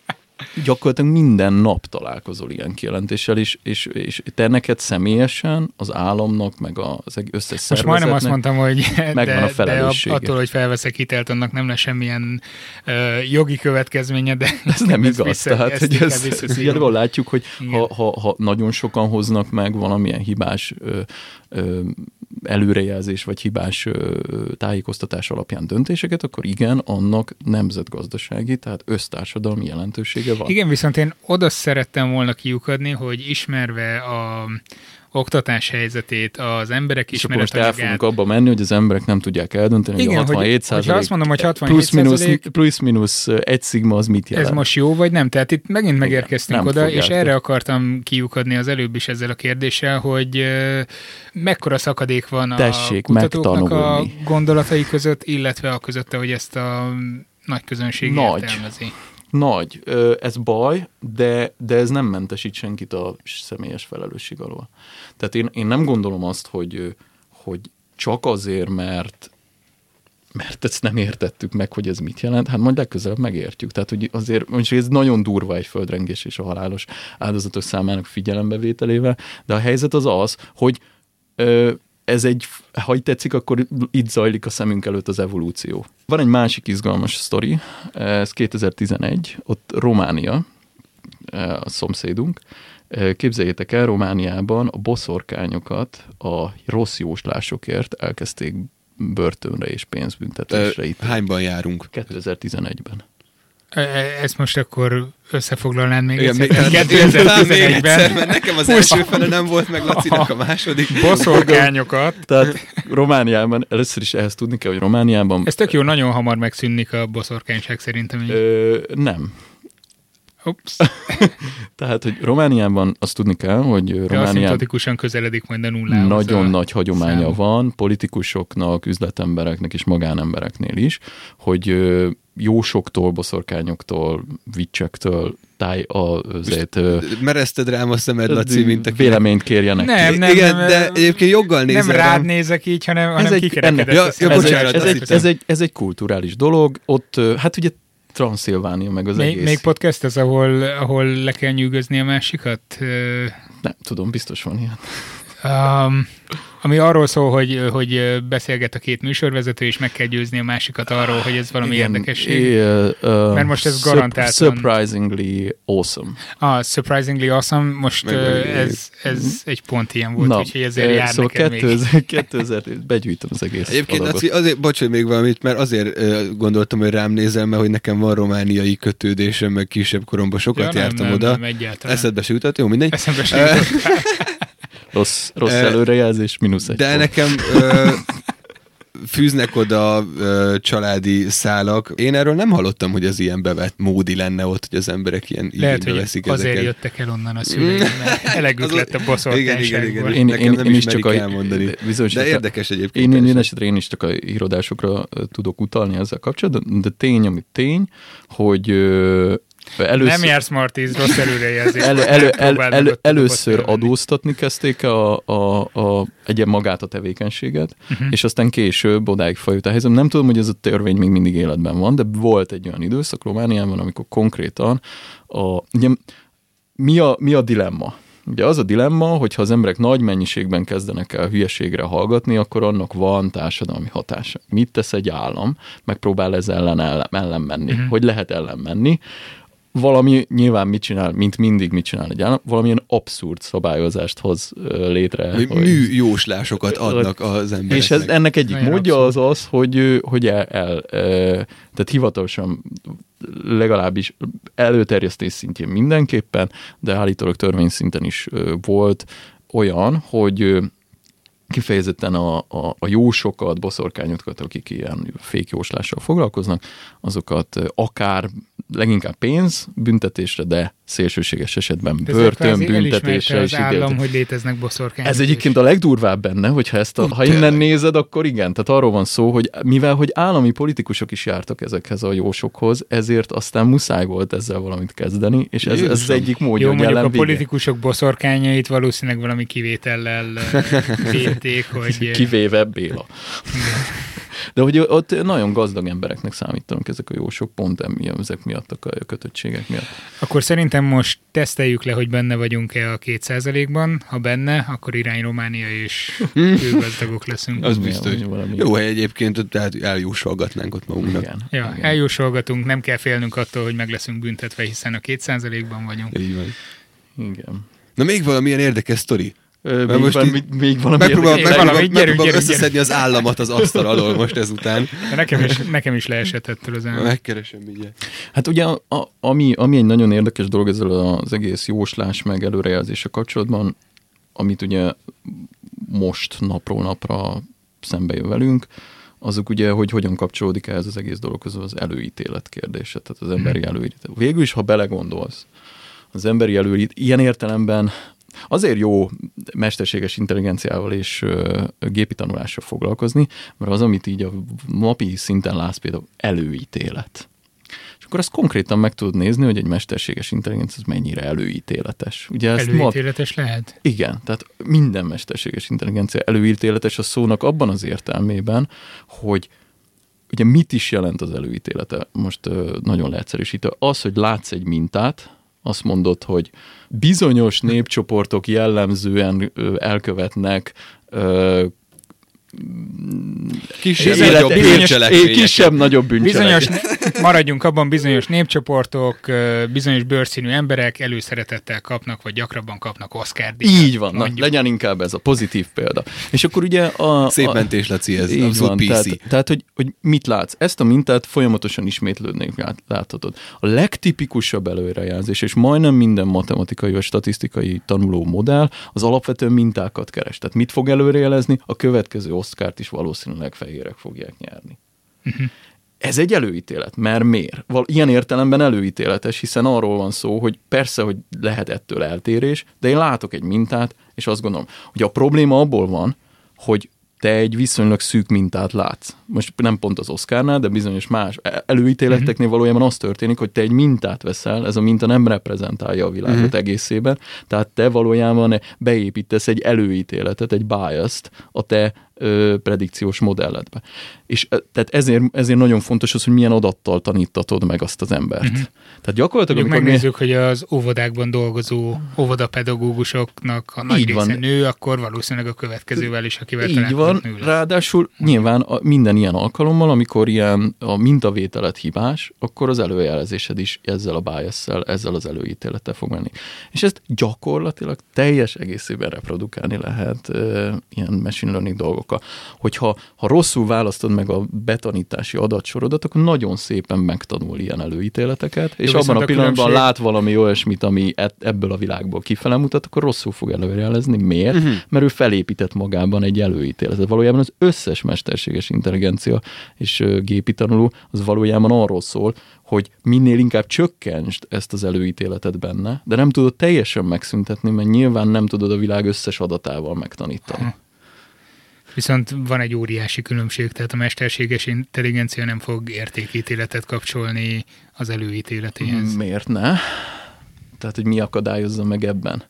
gyakorlatilag minden nap találkozol ilyen kijelentéssel, és, és, és te neked személyesen, az államnak, meg az összes Most majdnem azt mondtam, hogy megvan a de attól, hogy felveszek hitelt, annak nem lesz semmilyen uh, jogi következménye, de ez nem igaz. Vissza, tehát, hogy ez, ez látjuk, hogy ha, ha, ha, nagyon sokan hoznak meg valamilyen hibás ö, ö, előrejelzés vagy hibás tájékoztatás alapján döntéseket, akkor igen, annak nemzetgazdasági, tehát össztársadalmi jelentősége van. Igen, viszont én oda szerettem volna kiukadni, hogy ismerve a oktatás helyzetét, az emberek is. És most el fogunk abba menni, hogy az emberek nem tudják eldönteni, Igen, hogy a 67 hogy, ha azt mondom, hogy 67 plusz minusz, plusz minusz egy szigma az mit jelent? Ez most jó, vagy nem? Tehát itt megint megérkeztünk Igen, oda, és erre akartam kiukadni az előbb is ezzel a kérdéssel, hogy uh, mekkora szakadék van Tessék a kutatóknak a gondolatai között, illetve a között, hogy ezt a nagy közönség Nagy. értelmezi nagy. Ez baj, de, de ez nem mentesít senkit a személyes felelősség alól. Tehát én, én nem gondolom azt, hogy, hogy csak azért, mert mert ezt nem értettük meg, hogy ez mit jelent, hát majd legközelebb megértjük. Tehát, hogy azért, mondjuk ez nagyon durva egy földrengés és a halálos áldozatok számának figyelembevételével, de a helyzet az az, hogy ö, ez egy, ha így tetszik, akkor itt zajlik a szemünk előtt az evolúció. Van egy másik izgalmas sztori, ez 2011, ott Románia, a szomszédunk, Képzeljétek el, Romániában a boszorkányokat a rossz jóslásokért elkezdték börtönre és pénzbüntetésre itt. Hányban járunk? 2011-ben. E, ezt most akkor összefoglalnád még Igen, egyszer. 2011-ben. mert nekem az első fele nem volt meg Lacinak a második. Boszorkányokat. Tehát Romániában, először is ehhez tudni kell, hogy Romániában... Ez tök jó, nagyon hamar megszűnik a boszorkányság szerintem. Ö, nem. Ups. Tehát, hogy Romániában azt tudni kell, hogy Romániában... közeledik majd a nullához. Nagyon a nagy hagyománya szám. van politikusoknak, üzletembereknek és magánembereknél is, hogy jósoktól, boszorkányoktól, vicsektől táj azért... Merezted rám a szemed, Laci, mint a Véleményt kérjenek. Nem, nem, Igen, nem, de egyébként joggal nézel Nem rád nézek így, hanem, hanem ez egy, ennek, ja, ja, ez, egy, ez, egy, ez, egy, ez egy kulturális dolog. Ott, hát ugye Transzilvánia meg az még, egész. Még podcast ez, ahol, ahol le kell nyűgözni a másikat? Nem, tudom, biztos van ilyen. Um, ami arról szól, hogy, hogy beszélget a két műsorvezető, és meg kell győzni a másikat arról, hogy ez valami Igen, érdekesség. Yeah, uh, Mert most ez garantáltan... Surprisingly awesome. Ah, surprisingly awesome. Most uh, ez, ez egy pont ilyen volt, Na, úgyhogy ezért jár szóval neked 2000, még. 2000, begyűjtöm az egész Egyébként az, azért, bocs, hogy még valamit, mert azért gondoltam, hogy rám nézem, mert hogy nekem van romániai kötődésem, meg kisebb koromban sokat ja, jártam nem, oda. Nem, nem, Eszedbe se jutott, jó, mindegy. Eszembe se jutott. Rossz, rossz előrejelzés, mínusz egy De pont. nekem ö, fűznek oda ö, családi szálak. Én erről nem hallottam, hogy az ilyen bevett módi lenne ott, hogy az emberek ilyen Lehet, hogy veszik azért ezeket. jöttek el onnan a szüleim, mert elegük lett a boszorkányságból. Igen, igen, igen. Én, én, én, én is csak a, elmondani. Bizonyos de érdekes egyébként. Én, én, én esetre én is csak a hírodásokra tudok utalni ezzel kapcsolatban, de tény, ami tény, hogy Először, nem jársz Martiz, rossz előrejelzés. Elő, elő, elő, elő, először adóztatni kezdték a, a, a, egy magát a tevékenységet, uh-huh. és aztán később odáig fajult a helyzet. Nem tudom, hogy ez a törvény még mindig életben van, de volt egy olyan időszak Romániában, amikor konkrétan a, ugye, mi, a, mi a dilemma? Ugye az a dilemma, hogy ha az emberek nagy mennyiségben kezdenek el hülyeségre hallgatni, akkor annak van társadalmi hatása. Mit tesz egy állam? Megpróbál ez ellen, ellen, ellen menni. Uh-huh. Hogy lehet ellen menni? Valami nyilván mit csinál, mint mindig mit csinál egy állam, valamilyen abszurd szabályozást hoz létre. Hogy jóslásokat adnak az embereknek. És ez, ennek egyik Nagyon módja abszurd. az az, hogy, hogy el, el, tehát hivatalosan legalábbis előterjesztés szintjén mindenképpen, de állítólag törvényszinten is volt olyan, hogy kifejezetten a, a, a jósokat, boszorkányokat, akik ilyen fékjóslással foglalkoznak, azokat akár leginkább pénz büntetésre, de szélsőséges esetben börtönbüntetésre is állam, hogy léteznek boszorkányok. Ez egyébként a legdurvább benne, hogyha ezt a, ha innen nézed, akkor igen, tehát arról van szó, hogy mivel hogy állami politikusok is jártak ezekhez a jósokhoz, ezért aztán muszáj volt ezzel valamit kezdeni, és ez, ez az egyik módja, Jó, hogy mondjuk a vége. politikusok boszorkányait valószínűleg valami kivétellel védték, hogy... Kivéve Béla. De hogy ott nagyon gazdag embereknek számítanak ezek a jósok, pont emiatt, ezek miatt a kötöttségek miatt. Akkor szerintem most teszteljük le, hogy benne vagyunk-e a két ban Ha benne, akkor irány Románia és gazdagok leszünk. Az biztos. Valami. Jó hely egyébként, tehát eljósolgatnánk ott magunknak. Igen. Ja, Igen. eljósolgatunk, nem kell félnünk attól, hogy meg leszünk büntetve, hiszen a két ban vagyunk. Így van. Igen. Na még valamilyen érdekes sztori. Még, most van, még, még valami megpróbál, megpróbál, valami, megpróbál gyerünk, gyerünk, összeszedni gyerünk. az államat az asztal alól most ezután. De nekem is, nekem is leesett ettől az állam. Megkeresem ugye. Hát ugye, a, ami, ami egy nagyon érdekes dolog ezzel az egész jóslás meg előrejelzése kapcsolatban, amit ugye most napról napra szembe jön velünk, azok ugye, hogy hogyan kapcsolódik ehhez az egész dologhoz az előítélet kérdése, tehát az emberi mhm. előítélet. Végül is, ha belegondolsz, az emberi előítélet ilyen értelemben Azért jó mesterséges intelligenciával és gépi tanulással foglalkozni, mert az, amit így a napi szinten látsz például előítélet. És akkor azt konkrétan meg tudod nézni, hogy egy mesterséges intelligencia az mennyire előítéletes. Ugye ezt előítéletes ma... lehet? Igen, tehát minden mesterséges intelligencia előítéletes a szónak abban az értelmében, hogy ugye mit is jelent az előítélete? Most nagyon leegyszerűsítő. Az, hogy látsz egy mintát, azt mondod, hogy bizonyos népcsoportok jellemzően elkövetnek kisebb, élet, nagyobb bűncselekmények. Kisebb, nagyobb bűncselekmények. Bizonyos, maradjunk abban, bizonyos népcsoportok, bizonyos bőrszínű emberek előszeretettel kapnak, vagy gyakrabban kapnak Oscar. Így van, na, legyen inkább ez a pozitív példa. És akkor ugye a... Szép mentés, Laci, ez így van, PC. Tehát, tehát hogy, hogy mit látsz? Ezt a mintát folyamatosan ismétlődnék láthatod. A legtipikusabb előrejelzés, és majdnem minden matematikai vagy statisztikai tanuló modell az alapvetően mintákat keres. Tehát mit fog előrejelezni? A következő Oscárt is valószínűleg fehérek fogják nyerni. Uh-huh. Ez egy előítélet, mert miért? Ilyen értelemben előítéletes, hiszen arról van szó, hogy persze, hogy lehet ettől eltérés, de én látok egy mintát, és azt gondolom, hogy a probléma abból van, hogy te egy viszonylag szűk mintát látsz. Most nem pont az Oscarnál, de bizonyos más előítéleteknél uh-huh. valójában az történik, hogy te egy mintát veszel, ez a minta nem reprezentálja a világot uh-huh. egészében, tehát te valójában beépítesz egy előítéletet, egy biased a te ö, predikciós modelledbe. És tehát ezért, ezért nagyon fontos az, hogy milyen adattal tanítatod meg azt az embert. Uh-huh. Tehát gyakorlatilag... Amikor megnézzük, mi... hogy az óvodákban dolgozó óvodapedagógusoknak a nagy Így része van. nő, akkor valószínűleg a következővel is, akivel Így van, nő lesz. ráadásul uh-huh. nyilván a, minden ilyen alkalommal, amikor ilyen a mintavételet hibás, akkor az előjelzésed is ezzel a bias ezzel az előítélettel fog menni. És ezt gyakorlatilag teljes egészében reprodukálni lehet ö, ilyen machine learning dolgokkal. Hogyha ha rosszul választod meg a betanítási adatsorodat, akkor nagyon szépen megtanul ilyen előítéleteket, és Jó, abban a pillanatban különbség... lát valami olyasmit, ami ebből a világból kifele mutat, akkor rosszul fog előrejelezni. Miért? Uh-huh. Mert ő felépített magában egy előítéletet. Valójában az összes mesterséges intelligencia és gépi tanuló az valójában arról szól, hogy minél inkább csökkentsd ezt az előítéletet benne, de nem tudod teljesen megszüntetni, mert nyilván nem tudod a világ összes adatával megtanítani. Viszont van egy óriási különbség, tehát a mesterséges intelligencia nem fog értékítéletet kapcsolni az előítéletéhez. Miért ne? Tehát, hogy mi akadályozza meg ebben?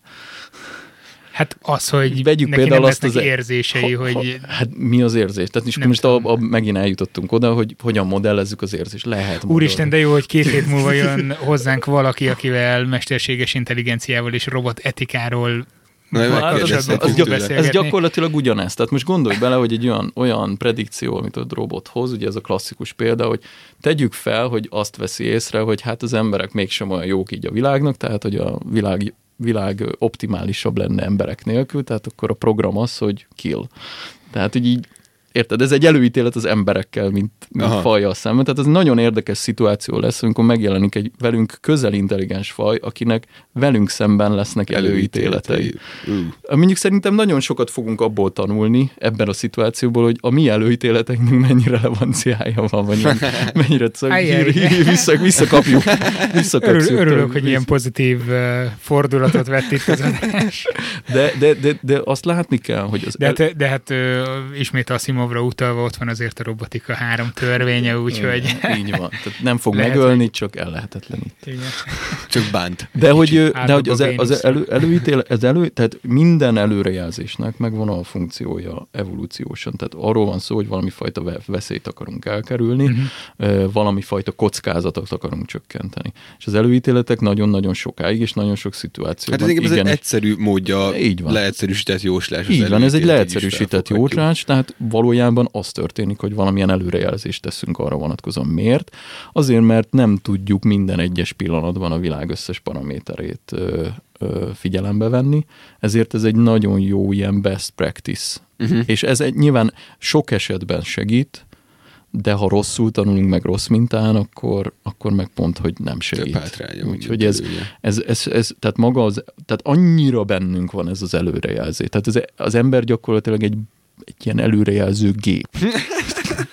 Hát az, hogy Vegyük neki például nem azt az e- érzései, ha, hogy... Ha, hát mi az érzés? Tehát most, most a, a, megint eljutottunk oda, hogy hogyan modellezzük az érzést. Lehet Úristen, de jó, hogy két hét múlva jön hozzánk valaki, akivel mesterséges intelligenciával és robot etikáról Na, hát, az, az, az, ez gyakorlatilag ugyanez. Tehát most gondolj bele, hogy egy olyan, olyan predikció, amit a robot hoz, ugye ez a klasszikus példa, hogy tegyük fel, hogy azt veszi észre, hogy hát az emberek mégsem olyan jók így a világnak, tehát hogy a világ világ optimálisabb lenne emberek nélkül, tehát akkor a program az, hogy kill. Tehát, hogy így Érted? Ez egy előítélet az emberekkel, mint, mint fajjal szemben. Tehát ez nagyon érdekes szituáció lesz, amikor megjelenik egy velünk közel intelligens faj, akinek velünk szemben lesznek előítéletei. Uh. Mondjuk szerintem nagyon sokat fogunk abból tanulni ebben a szituációból, hogy a mi előítéleteknek mennyi relevanciája van, vagy mennyire vissza, visszakapjuk. visszakapjuk Örül, örülök, hogy ilyen pozitív fordulatot vett itt az adás. De, de, de, de azt látni kell, hogy az... De, el... hát, de hát ismét azt Asimovra utalva ott van azért a robotika három törvénye, úgyhogy... Így van. Tehát nem fog Lehet, megölni, hogy... csak el lehetetlenít. Csak bánt. De hogy, de hogy az, az elő, előítél, ez elő, tehát minden előrejelzésnek megvan a funkciója evolúciósan. Tehát arról van szó, hogy valami fajta veszélyt akarunk elkerülni, uh-huh. valami fajta kockázatot akarunk csökkenteni. És az előítéletek nagyon-nagyon sokáig és nagyon sok szituációban. Hát ez egy egyszerű módja, így van. leegyszerűsített jóslás. Így van, ez egy leegyszerűsített jóslás, tehát való valójában az történik, hogy valamilyen előrejelzést teszünk arra vonatkozóan. Miért? Azért, mert nem tudjuk minden egyes pillanatban a világ összes paraméterét ö, ö, figyelembe venni, ezért ez egy nagyon jó ilyen best practice. Uh-huh. És ez egy, nyilván sok esetben segít, de ha rosszul tanulunk meg rossz mintán, akkor, akkor meg pont, hogy nem segít. Úgyhogy ez, ez, ez, ez, tehát maga az, tehát annyira bennünk van ez az előrejelzés. Tehát ez, az ember gyakorlatilag egy egy ilyen előrejelző gép.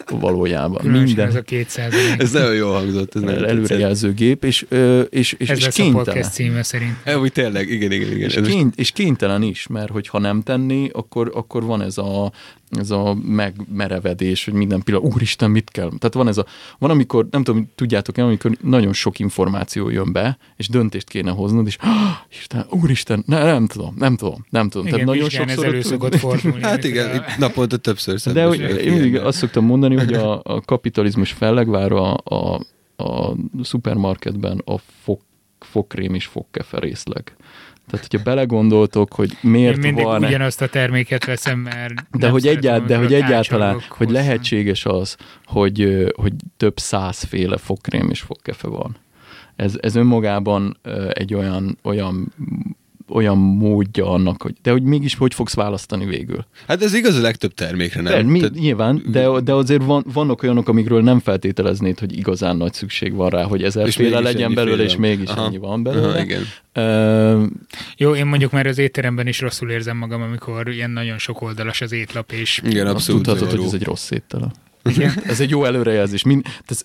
valójában. Különösen Minden. ez a 200 Ez nagyon jól hangzott. Ez előrejelző gép, és, és, és, ez és kénytelen. a podcast címe szerint. E, úgy tényleg, igen, igen, igen. És, kény, és kénytelen is, mert hogyha nem tenni, akkor, akkor van ez a ez a megmerevedés, hogy minden pillanat, úristen, mit kell? Tehát van ez a, van amikor, nem tudom, tudjátok-e, amikor nagyon sok információ jön be, és döntést kéne hoznod, és oh, Isten, úristen, ne, nem tudom, nem tudom, nem tudom. Igen, Tehát nagyon sokszor... ez elő szokott fordulni. hát igen, a... naponta többször De hogy én mindig azt szoktam mondani, hogy a, a kapitalizmus fellegvára a, a, a szupermarketben a fog fogkrém és fogkefe részleg. Tehát, hogyha belegondoltok, hogy miért Én mindig van... ugyanazt a terméket veszem, mert De hogy, egyált, de hogy egyáltalán, hogy lehetséges az, hogy, hogy több százféle fogkrém és fogkefe van. Ez, ez önmagában egy olyan, olyan olyan módja annak, hogy de hogy mégis hogy fogsz választani végül. Hát ez igaz a legtöbb termékre, nem? De, mi, Tehát... Nyilván, de, de azért van, vannak olyanok, amikről nem feltételeznéd, hogy igazán nagy szükség van rá, hogy ezerféle legyen belőle, és mégis Aha. ennyi van belőle. Aha, igen. Uh, Jó, én mondjuk már az étteremben is rosszul érzem magam, amikor ilyen nagyon sok oldalas az étlap, és... Igen, abszolút. Tudhatod, hogy ez egy rossz étel. Igen. Ez egy jó előrejelzés. Min, ez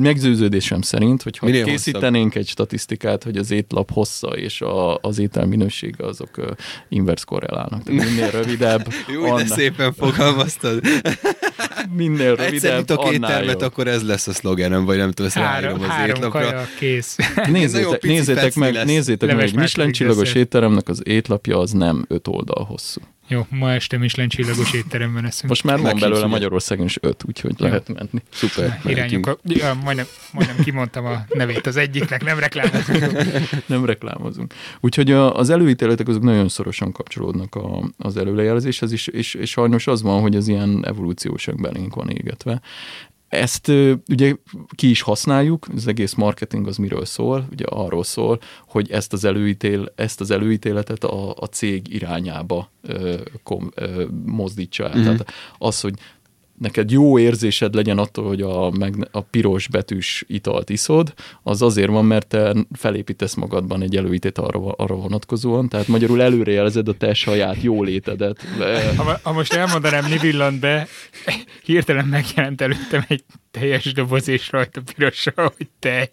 meggyőződésem szerint, hogyha Minél készítenénk hosszabb. egy statisztikát, hogy az étlap hossza és a, az étel minősége azok uh, inverse korrelálnak. Tehát minél rövidebb. jó, annál... de szépen fogalmaztad. minél rövidebb, Egyszer éttermet, akkor ez lesz a szlogenem, vagy nem tudom, ezt három, az három étlapra. Kaja, kész. Nézzétek, nézzétek meg, nézzétek meg, egy Michelin csillagos étteremnek az étlapja az nem öt oldal hosszú. Jó, ma este Michelin csillagos étteremben eszünk. Most már van belőle Magyarországon is öt, úgyhogy Jó. lehet menni. Szuper. Irányok. A, ja, majdnem, majdnem kimondtam a nevét az egyiknek, nem reklámozunk. nem reklámozunk. Úgyhogy az előítéletek azok nagyon szorosan kapcsolódnak a, az előrejelzéshez, és, és, és sajnos az van, hogy az ilyen evolúciósak belénk van égetve. Ezt ugye ki is használjuk, az egész marketing az miről szól, ugye arról szól, hogy ezt az, előítél, ezt az előítéletet a, a cég irányába ö, kom, ö, mozdítsa el. Mm-hmm. Tehát az, hogy neked jó érzésed legyen attól, hogy a, meg, a piros betűs italt iszod, az azért van, mert te felépítesz magadban egy előítét arra, arra vonatkozóan, tehát magyarul előrejelzed a te saját jólétedet. Ha, ha most elmondanám, mi villant be, hirtelen megjelent előttem egy teljes doboz és rajta pirossal, hogy tej.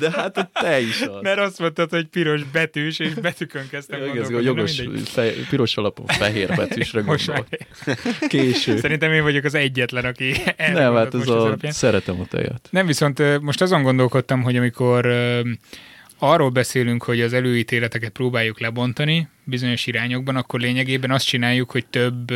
De hát a tej is az. Mert azt mondtad, hogy piros betűs, és betűkön kezdtem ja, gondolkodni. Jogos, fe, piros alapú fehér betűsre gondol. Késő. Szerintem én vagyok az egyetlen, aki Nem, hát ez a, szeretem a tejet. Nem, viszont most azon gondolkodtam, hogy amikor arról beszélünk, hogy az előítéleteket próbáljuk lebontani bizonyos irányokban, akkor lényegében azt csináljuk, hogy több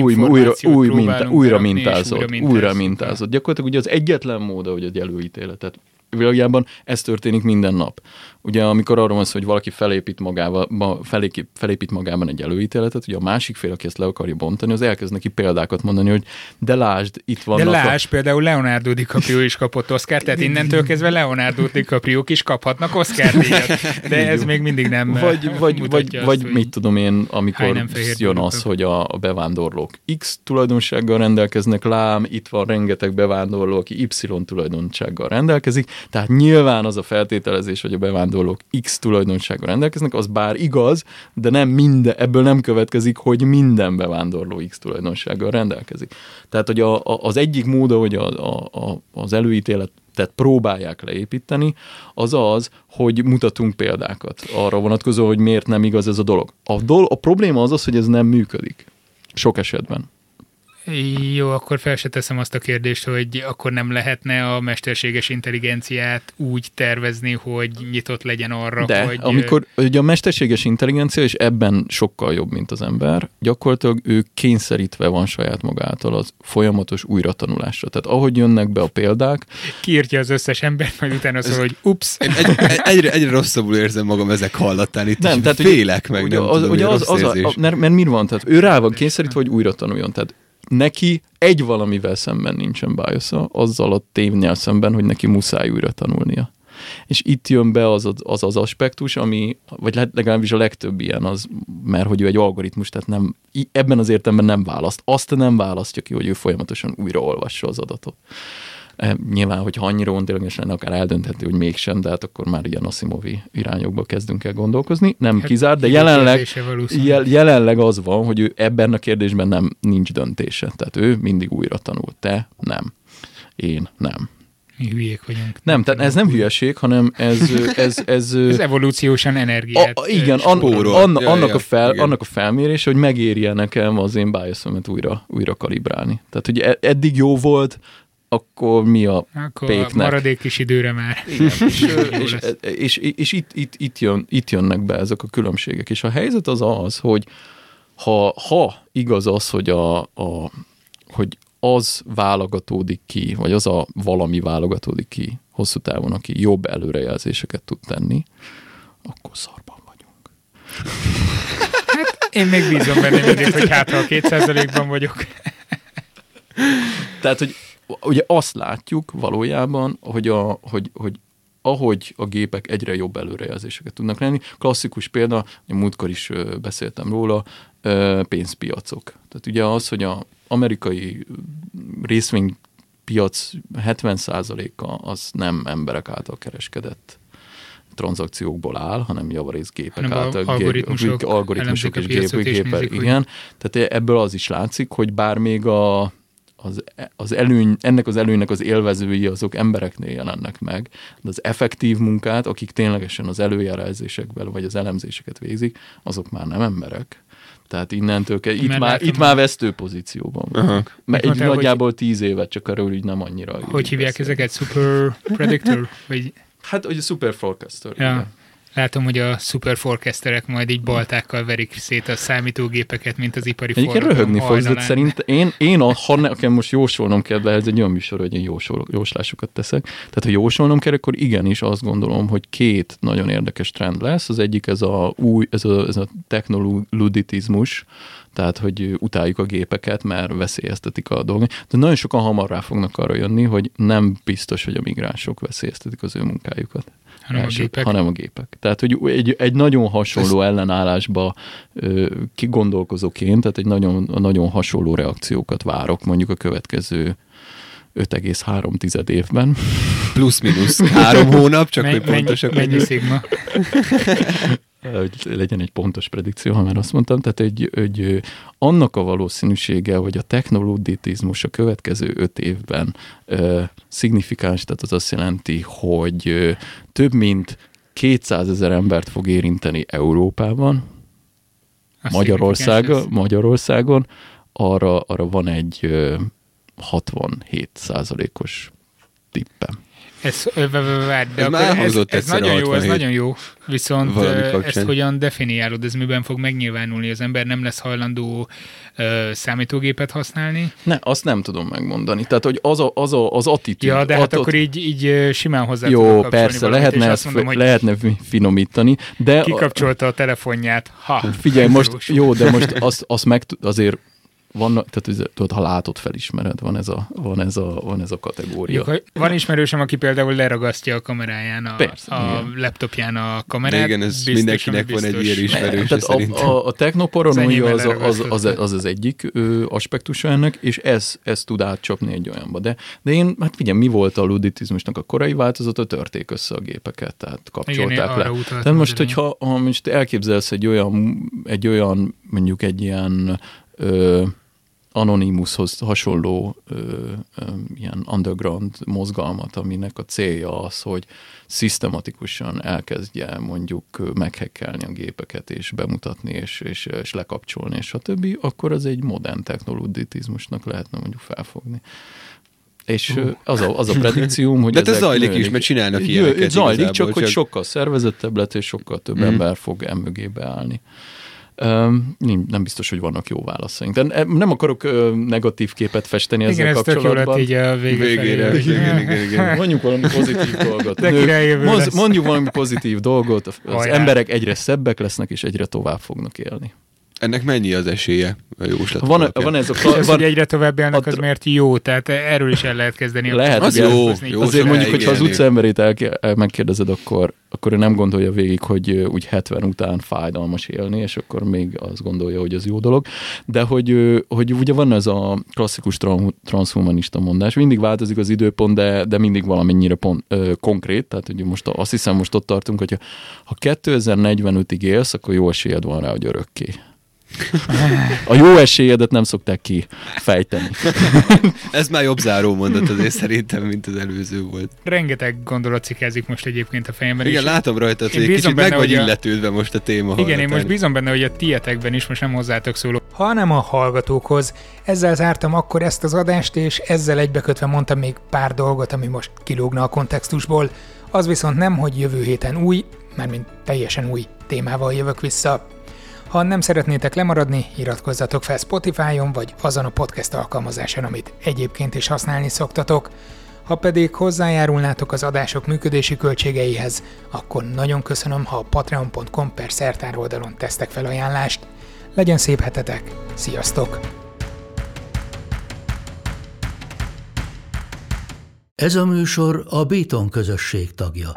új, újra, új minta, újra mintázott, újra mintázott. Újra mintázott. Gyakorlatilag ugye az egyetlen mód, hogy egy előítéletet világjában ez történik minden nap. Ugye amikor arról van szó, hogy valaki felépít, magával, felépít, felépít magában egy előítéletet, ugye a másik fél, aki ezt le akarja bontani, az elkezd neki példákat mondani, hogy de lásd, itt van. De lásd, a... például Leonardo DiCaprio is kapott Oscar, tehát innentől kezdve Leonardo DiCaprio is kaphatnak Oscar díjat. De ez még mindig nem Vagy, vagy, vagy, azt, vagy mit tudom én, amikor jön az, hogy a, a bevándorlók X tulajdonsággal rendelkeznek, lám, itt van rengeteg bevándorló, aki Y tulajdonsággal rendelkezik, tehát nyilván az a feltételezés, hogy a bevándorlók X tulajdonsággal rendelkeznek, az bár igaz, de nem minden, ebből nem következik, hogy minden bevándorló X tulajdonsággal rendelkezik. Tehát, hogy a, a, az egyik mód, hogy a, a, a, az előítélet tehát próbálják leépíteni, az az, hogy mutatunk példákat arra vonatkozó, hogy miért nem igaz ez a dolog. A, dol- a probléma az az, hogy ez nem működik. Sok esetben. Jó, akkor fel se teszem azt a kérdést, hogy akkor nem lehetne a mesterséges intelligenciát úgy tervezni, hogy nyitott legyen arra, De, hogy... amikor ugye a mesterséges intelligencia, és ebben sokkal jobb, mint az ember, gyakorlatilag ő kényszerítve van saját magától az folyamatos újratanulásra. Tehát ahogy jönnek be a példák... Kiírtja az összes embert, majd utána szól, hogy ups. Egy, egy, egyre, egyre rosszabbul érzem magam ezek hallatán, itt nem, tehát, félek meg, ugye, nem az, tudom, ugye az, az, az a, mert, mert mi van? Tehát ő rá van kényszerítve, hogy újra tanuljon. Tehát neki egy valamivel szemben nincsen bájosza, azzal a tévnél szemben, hogy neki muszáj újra tanulnia. És itt jön be az az, az aspektus, ami, vagy legalábbis a legtöbb ilyen az, mert hogy ő egy algoritmus, tehát nem, ebben az értelemben nem választ. Azt nem választja ki, hogy ő folyamatosan újraolvassa az adatot. E, nyilván, hogyha annyira ontélagos lenne, akár eldöntheti, hogy mégsem, de hát akkor már ilyen Asimovi irányokba kezdünk el gondolkozni. Nem hát kizár, de jelenleg, jel, jelenleg az van, hogy ő ebben a kérdésben nem nincs döntése. Tehát ő mindig újra tanul. Te nem. Én nem. Mi hülyék vagyunk. Nem, tehát ez nem hülyeség, hanem ez... Ez, ez, ez evolúciósan energiát a, Igen, an, an, ja, annak, ja, a fel, igen. annak a felmérés, hogy megérje nekem az én biasomet újra, újra kalibrálni. Tehát, hogy e- eddig jó volt, akkor mi a akkor péknek? maradék kis időre már. Igen, és, és, és, és, és itt, itt, itt, jön, itt jönnek be ezek a különbségek. És a helyzet az az, hogy ha, ha igaz az, hogy, a, a, hogy az válogatódik ki, vagy az a valami válogatódik ki hosszú távon, aki jobb előrejelzéseket tud tenni, akkor szarban vagyunk. Hát én még bízom benne mindig, hogy hát ha a kétszázalékban vagyok. Tehát, hogy ugye azt látjuk valójában, hogy, a, hogy, hogy ahogy a gépek egyre jobb előrejelzéseket tudnak lenni. Klasszikus példa, múltkor is beszéltem róla, pénzpiacok. Tehát ugye az, hogy a amerikai részvénypiac 70%-a az nem emberek által kereskedett tranzakciókból áll, hanem javarész gépek hanem által. Algoritmusok, gép, algoritmusok és gépek. Gép, igen. Tehát ebből az is látszik, hogy bár még a az, az előny, ennek az előnynek az élvezői azok embereknél jelennek meg, de az effektív munkát, akik ténylegesen az előjelzésekben vagy az elemzéseket végzik, azok már nem emberek. Tehát innentől kell, itt, már, itt már vesztő pozícióban vagyunk. Mert egy nagyjából hogy, tíz évet csak arról így nem annyira. Hogy hívják ezeket? Super Predictor? Vagy... Hát, hogy a Super Forecaster. Ja. Igen. Látom, hogy a szuperforkesterek majd így baltákkal verik szét a számítógépeket, mint az ipari Egyébként röhögni fogsz, de szerint én, én a, ha nekem most jósolnom kell, de ez egy olyan műsor, hogy én jósol, jóslásokat teszek. Tehát, ha jósolnom kell, akkor igenis azt gondolom, hogy két nagyon érdekes trend lesz. Az egyik ez a új, ez a, ez a technoluditizmus, tehát hogy utáljuk a gépeket, mert veszélyeztetik a dolgot. De nagyon sokan hamar rá fognak arra jönni, hogy nem biztos, hogy a migránsok veszélyeztetik az ő munkájukat hanem első, a gépek. Hanem a gépek. Tehát, hogy egy, egy nagyon hasonló Ez... ellenállásba ö, kigondolkozóként, tehát egy nagyon, nagyon hasonló reakciókat várok mondjuk a következő 5,3 évben. Plusz-minusz három hónap, csak hogy pontosak. Mennyi, mennyi szigma? hogy legyen egy pontos predikció, ha már azt mondtam, tehát egy, egy, annak a valószínűsége, hogy a technolóditizmus a következő öt évben ö, szignifikáns, tehát az azt jelenti, hogy ö, több mint 200 ezer embert fog érinteni Európában, Magyarországon, Magyarországon, arra, arra van egy ö, 67 százalékos tippem. Ez, várj, de ez, már ez, ez nagyon jó, ez nagyon jó, viszont ezt hogyan definiálod, ez miben fog megnyilvánulni? Az ember nem lesz hajlandó uh, számítógépet használni? Ne, azt nem tudom megmondani. Tehát, hogy az a, az, a, az attitűd. Ja, de hát att, akkor így, így simán hozzá Jó, persze, lehetne ezt mondom, hogy lehetne finomítani, de... Kikapcsolta a telefonját. Ha, Figyelj, most, jó, de most azt, azt meg, azért van, tehát tudod, ha látod, felismered, van ez a, van ez a, van ez a kategória. Jó, van ismerősöm, aki például leragasztja a kameráján, a, Persze, a igen. laptopján a kamerát. De igen, ez biztos, mindenkinek van egy ilyen ismerős. Tehát a, a, a technoparanoia az, az, az, az, az egyik ö, aspektusa ennek, és ez, ez tud átcsapni egy olyanba. De, de én, hát figyelj, mi volt a luditizmusnak a korai változata, törték össze a gépeket, tehát kapcsolták igen, le. Tehát most, hogyha ha most elképzelsz egy olyan, egy olyan, mondjuk egy ilyen ö, Anonymoushoz hasonló ö, ö, ilyen underground mozgalmat, aminek a célja az, hogy szisztematikusan elkezdje mondjuk meghekkelni a gépeket, és bemutatni, és, és, és lekapcsolni, és a többi, akkor az egy modern technolóditizmusnak lehetne mondjuk felfogni. És uh. az, a, az a predikcióm, hogy De ez zajlik is, mert csinálnak ilyeneket. Zajlik, csak, csak hogy sokkal szervezettebb lett, és sokkal több mm. ember fog emögébe állni. Um, nem biztos, hogy vannak jó válaszaink. De nem akarok negatív képet festeni igen, ezzel kapcsolatban. Igen, ez tök így a végére. végére. Igen, igen, igen. Mondjuk valami pozitív dolgot. Nő, mondjuk valami pozitív dolgot. Az Hajrá. emberek egyre szebbek lesznek, és egyre tovább fognak élni. Ennek mennyi az esélye a jóslat? Van, van ez a... Kla- van, hogy egyre tovább élnek, az miért jó, tehát erről is el lehet kezdeni. Lehet, az jó, jó. Azért mondjuk, hogyha az utca emberét el, el, megkérdezed, akkor, akkor ő nem gondolja végig, hogy úgy 70 után fájdalmas élni, és akkor még azt gondolja, hogy az jó dolog. De hogy, hogy ugye van ez a klasszikus transhumanista mondás, mindig változik az időpont, de, de mindig valamennyire pont, ö, konkrét, tehát hogy most azt hiszem most ott tartunk, hogy ha 2045-ig élsz, akkor jó esélyed van rá, hogy örökké. A jó esélyedet nem szokták kifejteni. Ez már jobb záró mondat azért szerintem, mint az előző volt. Rengeteg gondolat cikázik most egyébként a fejemben. Igen, látom rajta, hogy kicsit benne, meg vagy illetődve most a téma Igen, hallgatán. én most bízom benne, hogy a tietekben is most nem hozzátok szólok, hanem a hallgatókhoz. Ezzel zártam akkor ezt az adást, és ezzel egybekötve mondtam még pár dolgot, ami most kilógna a kontextusból. Az viszont nem, hogy jövő héten új, mármint teljesen új témával jövök vissza. Ha nem szeretnétek lemaradni, iratkozzatok fel Spotify-on vagy azon a podcast alkalmazáson, amit egyébként is használni szoktatok. Ha pedig hozzájárulnátok az adások működési költségeihez, akkor nagyon köszönöm, ha a patreon.com per szertár oldalon tesztek fel ajánlást. Legyen szép hetetek, sziasztok! Ez a műsor a Béton közösség tagja.